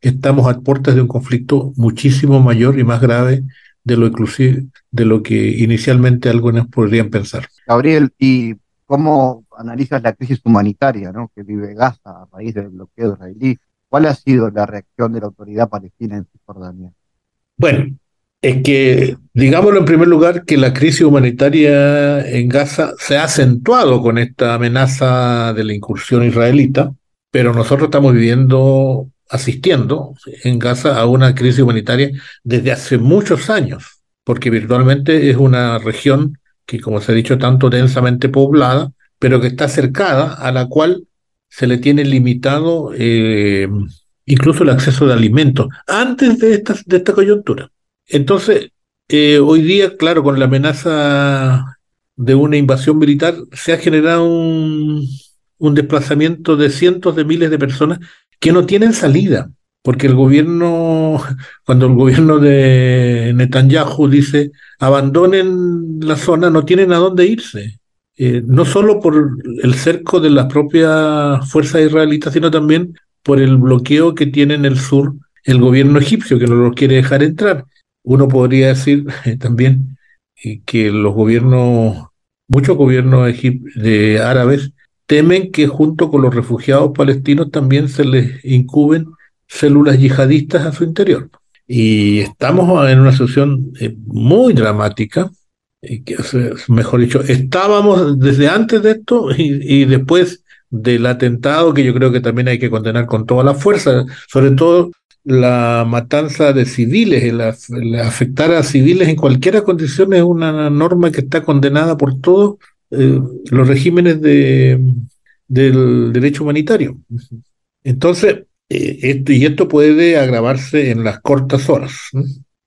estamos a puertas de un conflicto muchísimo mayor y más grave de lo inclusive de lo que inicialmente algunos podrían pensar. Gabriel, ¿y cómo analizas la crisis humanitaria ¿no? que vive Gaza a raíz del bloqueo israelí? ¿Cuál ha sido la reacción de la autoridad palestina en Cisjordania? Bueno, es que, digámoslo en primer lugar, que la crisis humanitaria en Gaza se ha acentuado con esta amenaza de la incursión israelita, pero nosotros estamos viviendo, asistiendo en Gaza a una crisis humanitaria desde hace muchos años, porque virtualmente es una región que, como se ha dicho, tanto densamente poblada, pero que está cercada, a la cual se le tiene limitado eh, incluso el acceso de alimentos antes de esta, de esta coyuntura. Entonces, eh, hoy día, claro, con la amenaza de una invasión militar, se ha generado un, un desplazamiento de cientos de miles de personas que no tienen salida, porque el gobierno, cuando el gobierno de Netanyahu dice abandonen la zona, no tienen a dónde irse. Eh, no solo por el cerco de las propias fuerzas israelitas, sino también por el bloqueo que tiene en el sur el gobierno egipcio, que no los quiere dejar entrar. Uno podría decir también eh, que los gobiernos, muchos gobiernos de árabes, temen que junto con los refugiados palestinos también se les incuben células yihadistas a su interior. Y estamos en una situación eh, muy dramática mejor dicho, estábamos desde antes de esto y, después del atentado que yo creo que también hay que condenar con toda la fuerza, sobre todo la matanza de civiles, el, afectar a civiles en cualquier condición es una norma que está condenada por todos eh, los regímenes de, del derecho humanitario. Entonces, eh, esto, y esto puede agravarse en las cortas horas.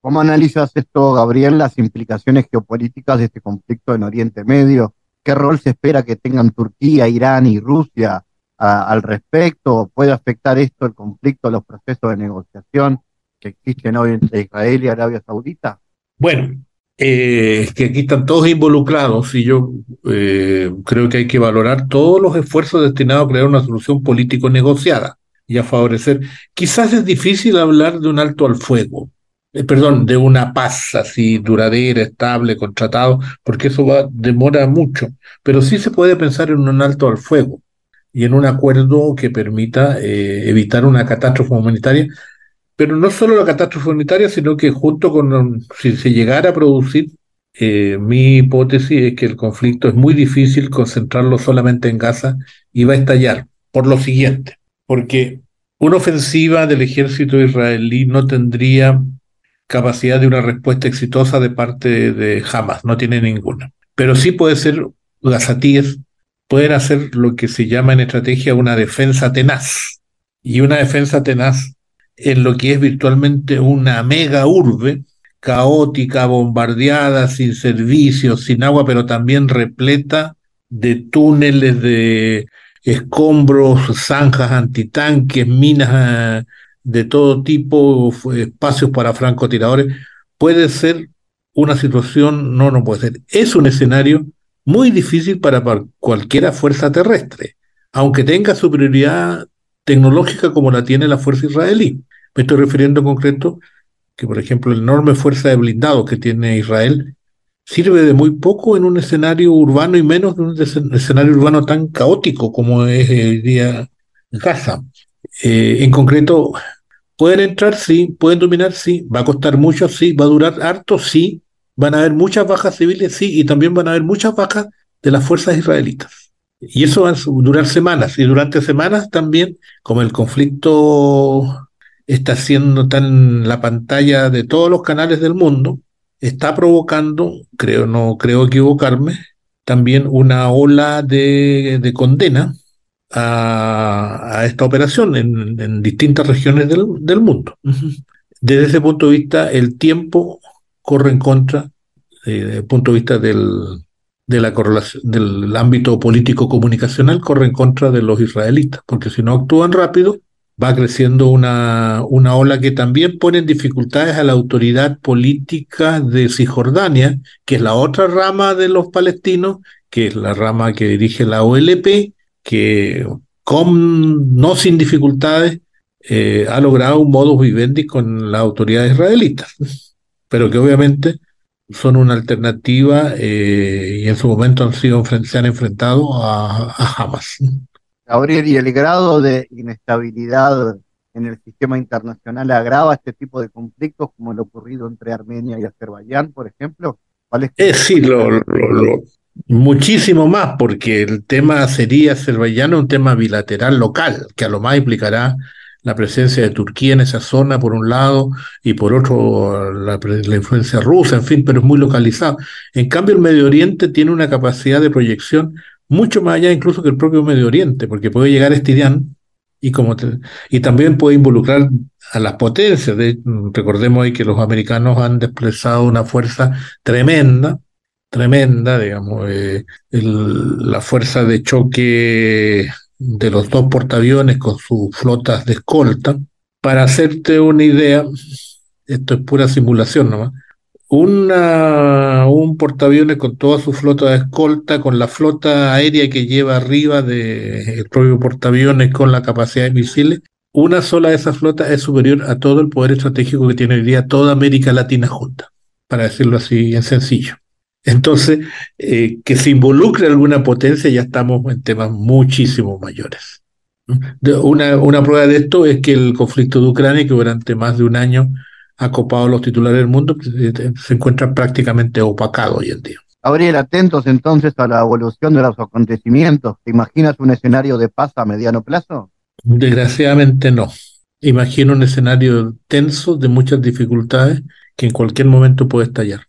¿Cómo analizas esto, Gabriel, las implicaciones geopolíticas de este conflicto en Oriente Medio? ¿Qué rol se espera que tengan Turquía, Irán y Rusia al respecto? ¿Puede afectar esto el conflicto, los procesos de negociación que existen hoy entre Israel y Arabia Saudita? Bueno, eh, que aquí están todos involucrados y yo eh, creo que hay que valorar todos los esfuerzos destinados a crear una solución político negociada y a favorecer. Quizás es difícil hablar de un alto al fuego, eh, perdón, de una paz así duradera, estable, con tratado, porque eso va, demora mucho, pero sí se puede pensar en un alto al fuego y en un acuerdo que permita eh, evitar una catástrofe humanitaria, pero no solo la catástrofe humanitaria, sino que junto con, si se llegara a producir, eh, mi hipótesis es que el conflicto es muy difícil concentrarlo solamente en Gaza y va a estallar, por lo siguiente, porque una ofensiva del ejército israelí no tendría capacidad de una respuesta exitosa de parte de Hamas, no tiene ninguna. Pero sí puede ser, gazatíes pueden hacer lo que se llama en estrategia una defensa tenaz. Y una defensa tenaz en lo que es virtualmente una mega urbe, caótica, bombardeada, sin servicios, sin agua, pero también repleta de túneles, de escombros, zanjas antitanques, minas de todo tipo, espacios para francotiradores, puede ser una situación, no, no puede ser, es un escenario muy difícil para cualquiera fuerza terrestre, aunque tenga superioridad tecnológica como la tiene la fuerza israelí. Me estoy refiriendo en concreto que, por ejemplo, la enorme fuerza de blindados que tiene Israel sirve de muy poco en un escenario urbano y menos en un escenario urbano tan caótico como es el día Gaza. Eh, en concreto, ¿pueden entrar? Sí. ¿Pueden dominar? Sí. ¿Va a costar mucho? Sí. ¿Va a durar harto? Sí. ¿Van a haber muchas bajas civiles? Sí. Y también van a haber muchas bajas de las fuerzas israelitas. Y eso va a durar semanas. Y durante semanas también, como el conflicto está siendo tan la pantalla de todos los canales del mundo, está provocando, creo, no creo equivocarme, también una ola de, de condena a, esta operación en, distintas regiones del, mundo. Desde ese punto de vista, el tiempo corre en contra, eh, desde el punto de vista del, de la del ámbito político comunicacional corre en contra de los israelitas, porque si no actúan rápido, va creciendo una, una ola que también pone en dificultades a la autoridad política de Cisjordania, que es la otra rama de los palestinos, que es la rama que dirige la OLP, que con, no sin dificultades eh, ha logrado un modus vivendi con las autoridades israelitas, pero que obviamente son una alternativa eh, y en su momento han sido, se han enfrentado a, a Hamas. Gabriel, ¿y el grado de inestabilidad en el sistema internacional agrava este tipo de conflictos como lo ocurrido entre Armenia y Azerbaiyán, por ejemplo? ¿Cuál es sí, lo, muchísimo más, porque el tema sería Azerbaiyán un tema bilateral local, que a lo más implicará la presencia de Turquía en esa zona por un lado y por otro la, influencia rusa, en fin, pero es muy localizado. En cambio, el Medio Oriente tiene una capacidad de proyección mucho más allá incluso que el propio Medio Oriente, porque puede llegar este Irán y, como y también puede involucrar a las potencias. De, recordemos ahí que los americanos han desplazado una fuerza tremenda, tremenda, digamos, eh, la fuerza de choque de los dos portaaviones con sus flotas de escolta. Para hacerte una idea, esto es pura simulación nomás, un portaaviones con toda su flota de escolta, con la flota aérea que lleva arriba del propio portaaviones con la capacidad de misiles, una sola de esas flotas es superior a todo el poder estratégico que tiene hoy día toda América Latina junta, para decirlo así en sencillo. Entonces, eh, que se involucre alguna potencia, ya estamos en temas muchísimo mayores. Una, una prueba de esto es que el conflicto de Ucrania, que durante más de un año ha copado los titulares del mundo, se encuentra prácticamente opacado hoy en día. Gabriel, atentos entonces a la evolución de los acontecimientos. ¿Te imaginas un escenario de paz a mediano plazo? Desgraciadamente no. Imagino un escenario tenso de muchas dificultades que en cualquier momento puede estallar.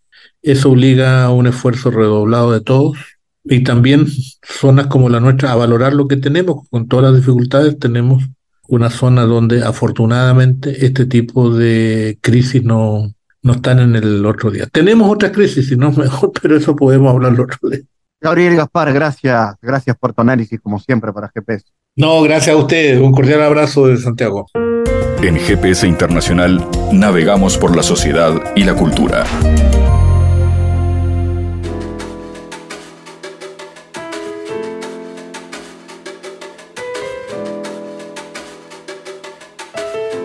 Eso obliga a un esfuerzo redoblado de todos y también zonas como la nuestra a valorar lo que tenemos. Con todas las dificultades tenemos una zona donde afortunadamente este tipo de crisis no, no están en el otro día. Tenemos otras crisis, si no mejor, pero eso podemos hablar el otro día. Gabriel Gaspar, gracias, gracias por tu análisis como siempre para GPS. No, gracias a ustedes. Un cordial abrazo de Santiago. En GPS Internacional navegamos por la sociedad y la cultura.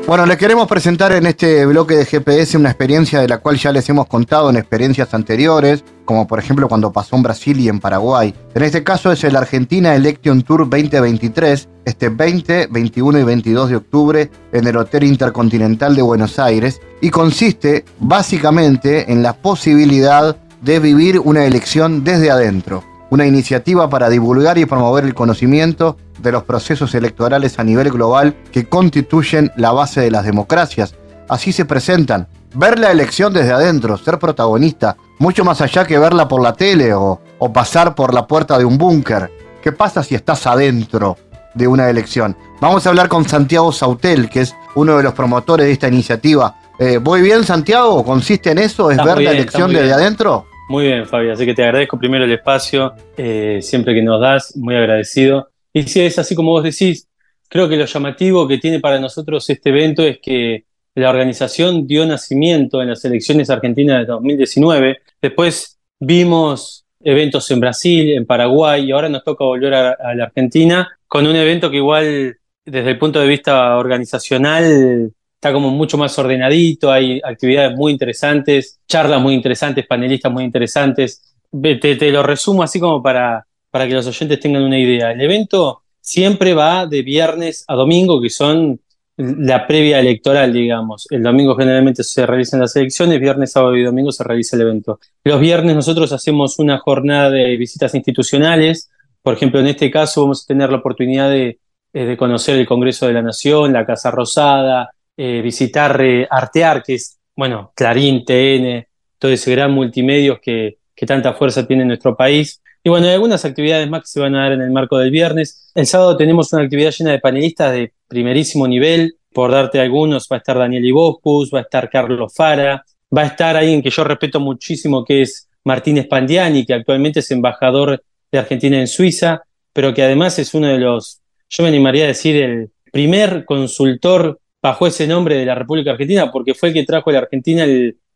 Bueno, les queremos presentar en este bloque de GPS una experiencia de la cual ya les hemos contado en experiencias anteriores, como por ejemplo cuando pasó en Brasil y en Paraguay. En este caso es el Argentina Election Tour 2023, este 20, 21 y 22 de octubre en el Hotel Intercontinental de Buenos Aires, y consiste básicamente en la posibilidad de vivir una elección desde adentro una iniciativa para divulgar y promover el conocimiento de los procesos electorales a nivel global que constituyen la base de las democracias. Así se presentan. Ver la elección desde adentro, ser protagonista, mucho más allá que verla por la tele o, pasar por la puerta de un búnker. ¿Qué pasa si estás adentro de una elección? Vamos a hablar con Santiago Sautel, que es uno de los promotores de esta iniciativa. Eh, ¿Voy bien, Santiago? ¿Consiste en eso? ¿Es ver la elección desde adentro? Muy bien, Fabi. Así que te agradezco primero el espacio, eh, siempre que nos das, muy agradecido. Y si es así como vos decís, creo que lo llamativo que tiene para nosotros este evento es que la organización dio nacimiento en las elecciones argentinas de 2019. Después vimos eventos en Brasil, en Paraguay, y ahora nos toca volver a, a la Argentina con un evento que igual, desde el punto de vista organizacional, está como mucho más ordenadito, hay actividades muy interesantes, charlas muy interesantes, panelistas muy interesantes. Te, lo resumo así como para, para que los oyentes tengan una idea. El evento siempre va de viernes a domingo, que son la previa electoral, digamos. El domingo generalmente se realizan las elecciones, viernes, sábado y domingo se realiza el evento. Los viernes nosotros hacemos una jornada de visitas institucionales. Por ejemplo, en este caso vamos a tener la oportunidad de, eh, conocer el Congreso de la Nación, la Casa Rosada, eh, visitar eh, Artear, que es, bueno, Clarín, TN, todo ese gran multimedios que, que tanta fuerza tiene en nuestro país. Y bueno, hay algunas actividades más que se van a dar en el marco del viernes. El sábado tenemos una actividad llena de panelistas de primerísimo nivel. Por darte algunos, va a estar Daniel Iboscus, va a estar Carlos Fara, va a estar alguien que yo respeto muchísimo, que es Martínez Pandiani, que actualmente es embajador de Argentina en Suiza, pero que además es uno de los, yo me animaría a decir, el primer consultor bajo ese nombre de la República Argentina, porque fue el que trajo a la Argentina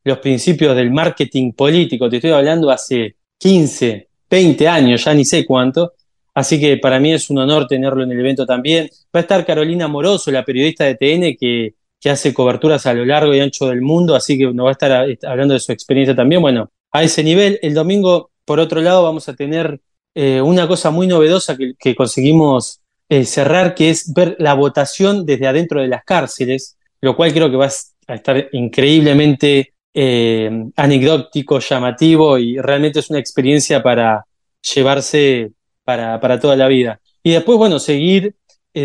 los principios del marketing político. Te estoy hablando hace 15, 20 años, ya ni sé cuánto. Así que para mí es un honor tenerlo en el evento también. Va a estar Carolina Moroso, la periodista de TN, que, que hace coberturas a lo largo y ancho del mundo, así que nos va a estar hablando de su experiencia también. Bueno, a ese nivel, el domingo, por otro lado, vamos a tener eh, una cosa muy novedosa que, conseguimos eh, cerrar, que es ver la votación desde adentro de las cárceles, lo cual creo que va a estar increíblemente eh, anecdótico, llamativo y realmente es una experiencia para llevarse para, para toda la vida. Y después, bueno, seguir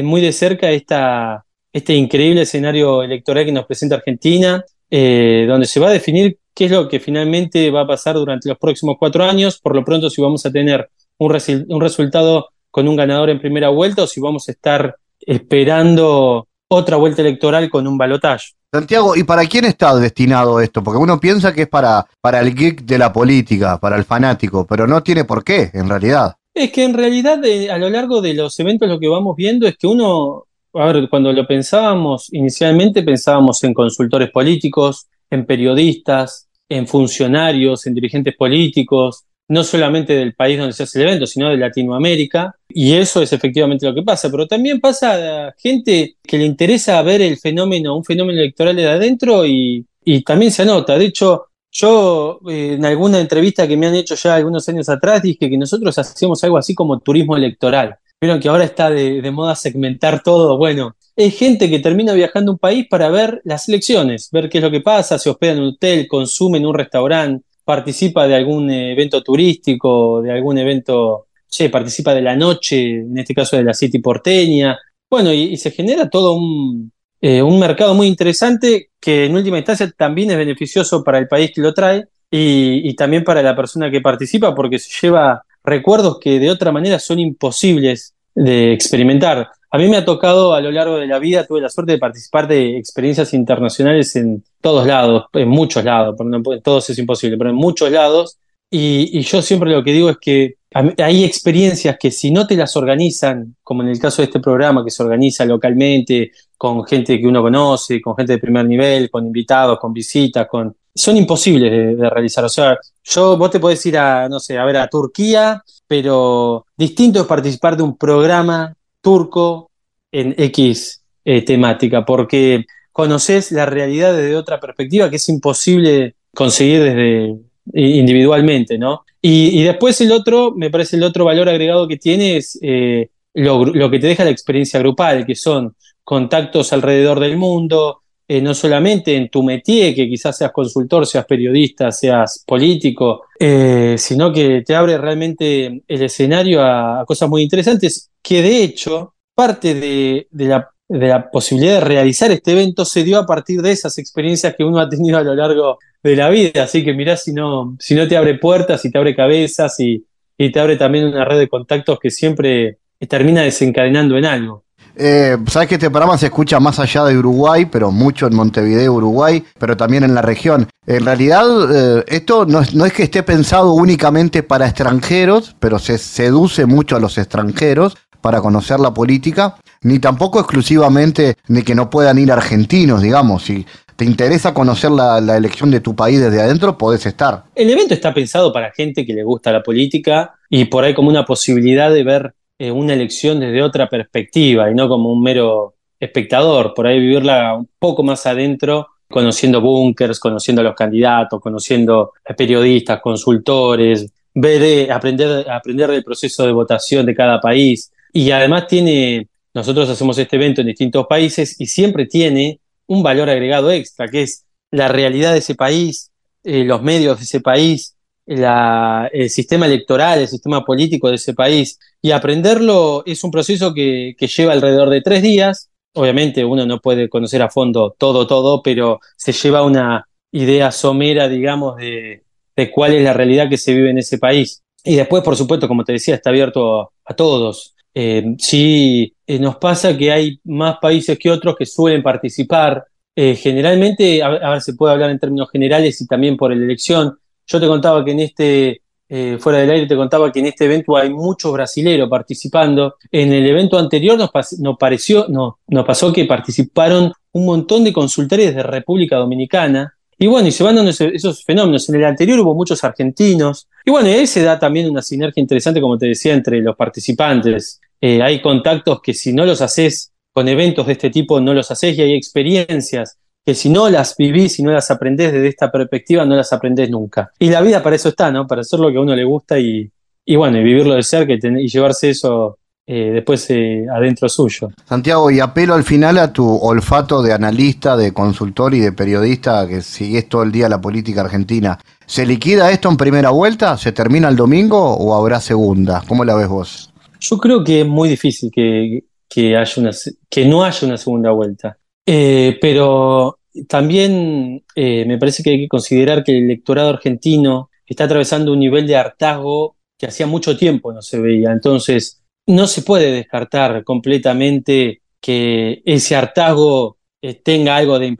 muy de cerca esta, este increíble escenario electoral que nos presenta Argentina, donde se va a definir qué es lo que finalmente va a pasar durante los próximos cuatro años. Por lo pronto, si vamos a tener un, resultado con un ganador en primera vuelta o si vamos a estar esperando otra vuelta electoral con un balotaje. Santiago, ¿y para quién está destinado esto? Porque uno piensa que es para, para el geek de la política, para el fanático, pero no tiene por qué, en realidad. Es que en realidad eh, a lo largo de los eventos lo que vamos viendo es que uno, a ver, cuando lo pensábamos inicialmente pensábamos en consultores políticos, en periodistas, en funcionarios, en dirigentes políticos, no solamente del país donde se hace el evento, sino de Latinoamérica, y eso es efectivamente lo que pasa, pero también pasa a gente que le interesa ver el fenómeno, un fenómeno electoral de adentro y, también se anota. De hecho, yo eh, en alguna entrevista que me han hecho ya algunos años atrás dije que nosotros hacemos algo así como turismo electoral. Vieron que ahora está de, de moda segmentar todo. Bueno, es gente que termina viajando a un país para ver las elecciones, ver qué es lo que pasa, se hospeda en un hotel, consume en un restaurante, participa de algún evento turístico, de algún evento, che, participa de la noche, en este caso de la City porteña. Bueno, y, se genera todo un, eh, un mercado muy interesante que en última instancia también es beneficioso para el país que lo trae y también para la persona que participa porque se lleva recuerdos que de otra manera son imposibles de experimentar. A mí me ha tocado a lo largo de la vida, tuve la suerte de participar de experiencias internacionales en todos lados, en muchos lados, en todos es imposible, pero en muchos lados. Y, yo siempre lo que digo es que hay experiencias que si no te las organizan, como en el caso de este programa que se organiza localmente, con gente que uno conoce, con gente de primer nivel, con invitados, con visitas, son imposibles de, de, realizar. O sea, yo, vos te podés ir a, no sé, a ver a Turquía, pero distinto es participar de un programa turco en X eh, temática, porque conoces la realidad desde otra perspectiva que es imposible conseguir desde individualmente, ¿no? Y, después el otro, me parece el otro valor agregado que tiene es eh, lo, que te deja la experiencia grupal, que son contactos alrededor del mundo, eh, no solamente en tu métier, que quizás seas consultor, seas periodista, seas político, sino que te abre realmente el escenario a, cosas muy interesantes que de hecho parte de, la, posibilidad de realizar este evento se dio a partir de esas experiencias que uno ha tenido a lo largo de la vida. Así que mirá si no, si no te abre puertas, si te abre cabezas y, te abre también una red de contactos que siempre termina desencadenando en algo. Eh, Sabes que este programa se escucha más allá de Uruguay, pero mucho en Montevideo, Uruguay, pero también en la región. En realidad, eh, esto no es, que esté pensado únicamente para extranjeros, pero se seduce mucho a los extranjeros para conocer la política, ni tampoco exclusivamente de que no puedan ir argentinos, digamos. Si te interesa conocer la, elección de tu país desde adentro, podés estar. El evento está pensado para gente que le gusta la política y por ahí como una posibilidad de ver eh, una elección desde otra perspectiva y no como un mero espectador, por ahí vivirla un poco más adentro conociendo búnkers, conociendo a los candidatos, conociendo periodistas, consultores, ver, eh, aprender, aprender del proceso de votación de cada país, y además tiene, nosotros hacemos este evento en distintos países y siempre tiene un valor agregado extra, que es la realidad de ese país, eh, los medios de ese país, el sistema electoral, el sistema político de ese país. Y aprenderlo es un proceso que, lleva alrededor de tres días. Obviamente uno no puede conocer a fondo todo, todo, pero se lleva una idea somera, digamos, de, de cuál es la realidad que se vive en ese país. Y después, por supuesto, como te decía, está abierto a todos. Eh, sí, eh, nos pasa que hay más países que otros que suelen participar. Eh, generalmente, a, ver, se puede hablar en términos generales y también por la elección, Yo te contaba que en este, eh, fuera del aire, te contaba que en este evento hay muchos brasileros participando. En el evento anterior nos, nos pareció, no, nos pasó que participaron un montón de consultores de República Dominicana. Y bueno, y se van dando esos fenómenos. En el anterior hubo muchos argentinos. Y bueno, ahí se da también una sinergia interesante, como te decía, entre los participantes. Eh, hay contactos que si no los haces con eventos de este tipo, no los haces y hay experiencias que si no las vivís, si no las aprendés desde esta perspectiva, no las aprendés nunca. Y la vida para eso está, ¿no? Para hacer lo que a uno le gusta y, y bueno, y vivirlo de cerca y, llevarse eso eh, después eh, adentro suyo. Santiago, y apelo al final a tu olfato de analista, de consultor y de periodista que sigues todo el día la política argentina. ¿Se liquida esto en primera vuelta? ¿Se termina el domingo o habrá segunda? ¿Cómo la ves vos? Yo creo que es muy difícil que, que, haya una, que no haya una segunda vuelta. Eh, pero también eh, me parece que hay que considerar que el electorado argentino está atravesando un nivel de hartazgo que hacía mucho tiempo no se veía. Entonces, no se puede descartar completamente que ese hartazgo eh, tenga algo de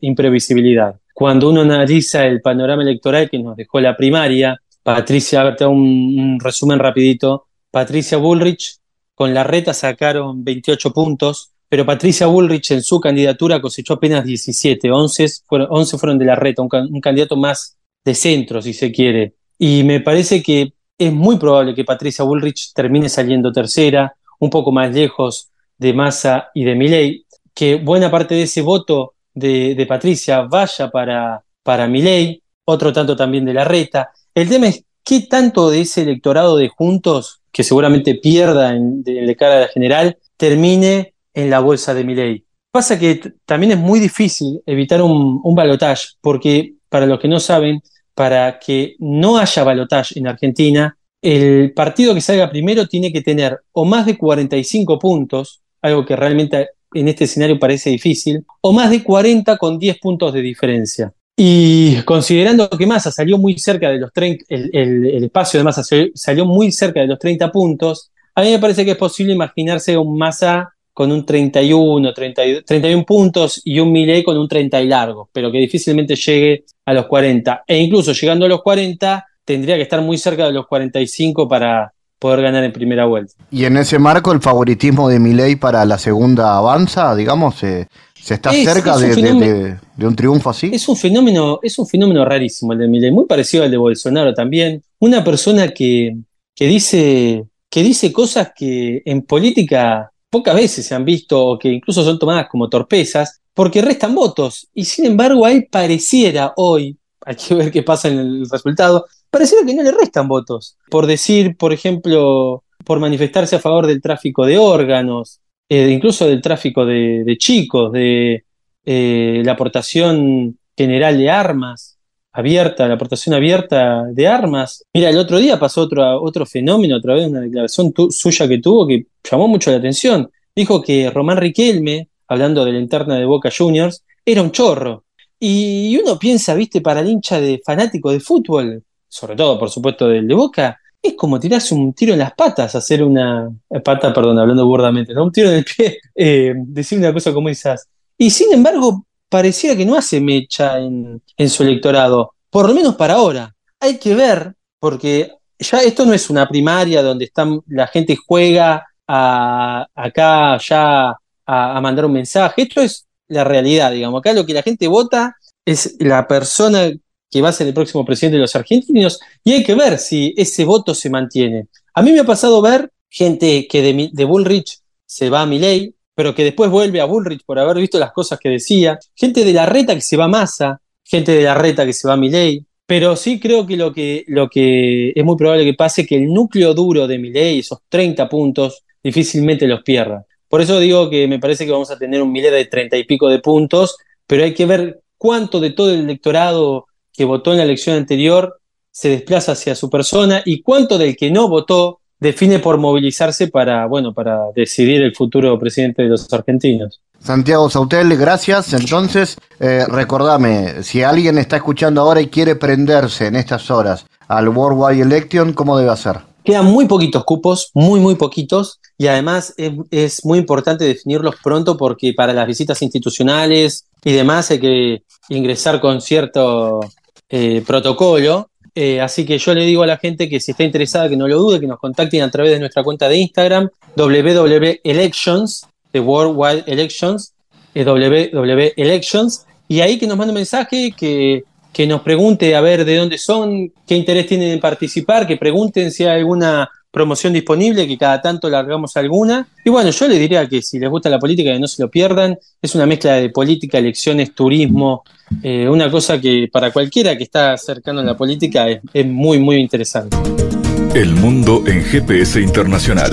imprevisibilidad. Cuando uno analiza el panorama electoral que nos dejó la primaria, Patricia, un, un resumen rapidito, Patricia Bullrich con la reta sacaron 28 puntos, pero Patricia Bullrich en su candidatura cosechó apenas 17, 11 fueron, 11 fueron de la reta, un, candidato más de centro, si se quiere. Y me parece que es muy probable que Patricia Bullrich termine saliendo tercera, un poco más lejos de Massa y de Milei, que buena parte de ese voto de, Patricia vaya para, para Milei, otro tanto también de la reta. El tema es qué tanto de ese electorado de Juntos, que seguramente pierda en, de, cara a la general, termine en la bolsa de Milei. Pasa que también es muy difícil evitar un, un balotage, porque para los que no saben, para que no haya balotage en Argentina, el partido que salga primero tiene que tener o más de 45 puntos, algo que realmente en este escenario parece difícil, o más de 40 con 10 puntos de diferencia. Y considerando que Massa salió muy cerca de los 30, el, espacio de Massa salió muy cerca de los 30 puntos, a mí me parece que es posible imaginarse un Massa con un 31, 31 puntos y un Milei con un 30 y largo, pero que difícilmente llegue a los 40. E incluso llegando a los 40, tendría que estar muy cerca de los 45 para poder ganar en primera vuelta. Y en ese marco, el favoritismo de Milei para la segunda avanza, digamos, se está cerca de, un triunfo así. Es un fenómeno, es un fenómeno rarísimo el de Milei, muy parecido al de Bolsonaro también. Una persona que, que dice que dice cosas que en política pocas veces se han visto o que incluso son tomadas como torpezas, porque restan votos. Y sin embargo, a él pareciera hoy, hay que ver qué pasa en el resultado, pareciera que no le restan votos. Por decir, por ejemplo, por manifestarse a favor del tráfico de órganos, eh, incluso del tráfico de, chicos, de eh, la aportación general de armas abierta, la aportación abierta de armas. Mira, el otro día pasó otro, otro fenómeno a través de una declaración suya que tuvo que llamó mucho la atención. Dijo que Román Riquelme, hablando de la interna de Boca Juniors, era un chorro. Y uno piensa, viste, para el hincha de fanático de fútbol, sobre todo, por supuesto, del de Boca, es como tirarse un tiro en las patas, hacer una eh, pata, perdón, hablando burdamente, ¿no? un tiro en el pie, eh, decir una cosa como esas. Y sin embargo, pareciera que no hace mecha en, su electorado, por lo menos para ahora. Hay que ver, porque ya esto no es una primaria donde están, la gente juega a, acá ya a, mandar un mensaje. Esto es la realidad, digamos. Acá lo que la gente vota es la persona que va a ser el próximo presidente de los argentinos y hay que ver si ese voto se mantiene. A mí me ha pasado ver gente que de, de Bullrich se va a Milei, pero que después vuelve a Bullrich por haber visto las cosas que decía, gente de la reta que se va a Massa, gente de la reta que se va a Milei, pero sí creo que lo que, lo que es muy probable que pase que el núcleo duro de Milei, esos 30 puntos, difícilmente los pierda. Por eso digo que me parece que vamos a tener un Milei de 30 y pico de puntos, pero hay que ver cuánto de todo el electorado que votó en la elección anterior se desplaza hacia su persona y cuánto del que no votó define por movilizarse para, bueno, para decidir el futuro presidente de los argentinos. Santiago Sautel, gracias. Entonces, eh, recordame, si alguien está escuchando ahora y quiere prenderse en estas horas al Worldwide Election, ¿cómo debe hacer? Quedan muy poquitos cupos, muy, muy poquitos, y además es, es, muy importante definirlos pronto porque para las visitas institucionales y demás hay que ingresar con cierto eh, protocolo. Eh, así que yo le digo a la gente que si está interesada, que no lo dude, que nos contacten a través de nuestra cuenta de Instagram, www.elections, de Worldwide Elections, www.elections, y ahí que nos mande un mensaje, que, que nos pregunte a ver de dónde son, qué interés tienen en participar, que pregunten si hay alguna promoción disponible, que cada tanto largamos alguna. Y bueno, yo les diría que si les gusta la política, que no se lo pierdan. Es una mezcla de política, elecciones, turismo, eh, una cosa que para cualquiera que está cercano a la política es, es muy, muy interesante. El mundo en GPS internacional.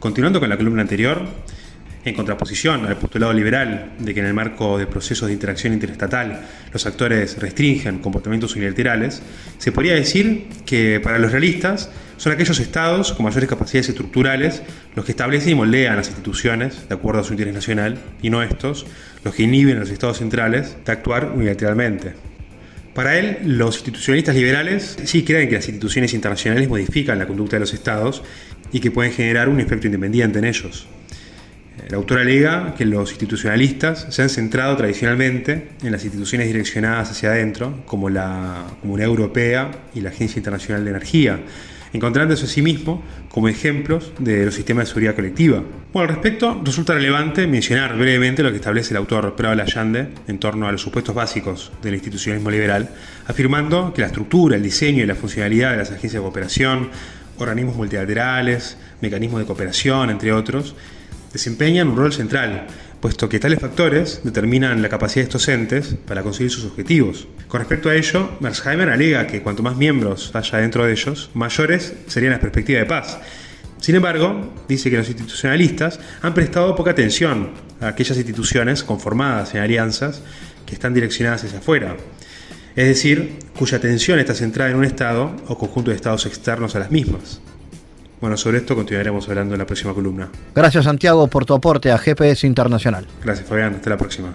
Continuando con la columna anterior, en contraposición al postulado liberal de que en el marco de procesos de interacción interestatal los actores restringen comportamientos unilaterales, se podría decir que para los realistas son aquellos estados con mayores capacidades estructurales los que establecen y moldean las instituciones de acuerdo a su interés nacional y no estos los que inhiben a los estados centrales de actuar unilateralmente. Para él, los institucionalistas liberales sí creen que las instituciones internacionales modifican la conducta de los estados y que pueden generar un efecto independiente en ellos. El autor alega que los institucionalistas se han centrado tradicionalmente en las instituciones direccionadas hacia adentro, como la Comunidad Europea y la Agencia Internacional de Energía, encontrándose a sí mismo como ejemplos de los sistemas de seguridad colectiva. Bueno, al respecto, resulta relevante mencionar brevemente lo que establece el autor Prabal Allende en torno a los supuestos básicos del institucionalismo liberal, afirmando que la estructura, el diseño y la funcionalidad de las agencias de cooperación, organismos multilaterales, mecanismos de cooperación, entre otros, desempeñan un rol central, puesto que tales factores determinan la capacidad de estos entes para conseguir sus objetivos. Con respecto a ello, Mersheimer alega que cuanto más miembros haya dentro de ellos, mayores serían las perspectivas de paz. Sin embargo, dice que los institucionalistas han prestado poca atención a aquellas instituciones conformadas en alianzas que están direccionadas hacia afuera, es decir, cuya atención está centrada en un Estado o conjunto de Estados externos a las mismas. Bueno, sobre esto continuaremos hablando en la próxima columna. Gracias Santiago por tu aporte a GPS Internacional. Gracias Fabián, hasta la próxima.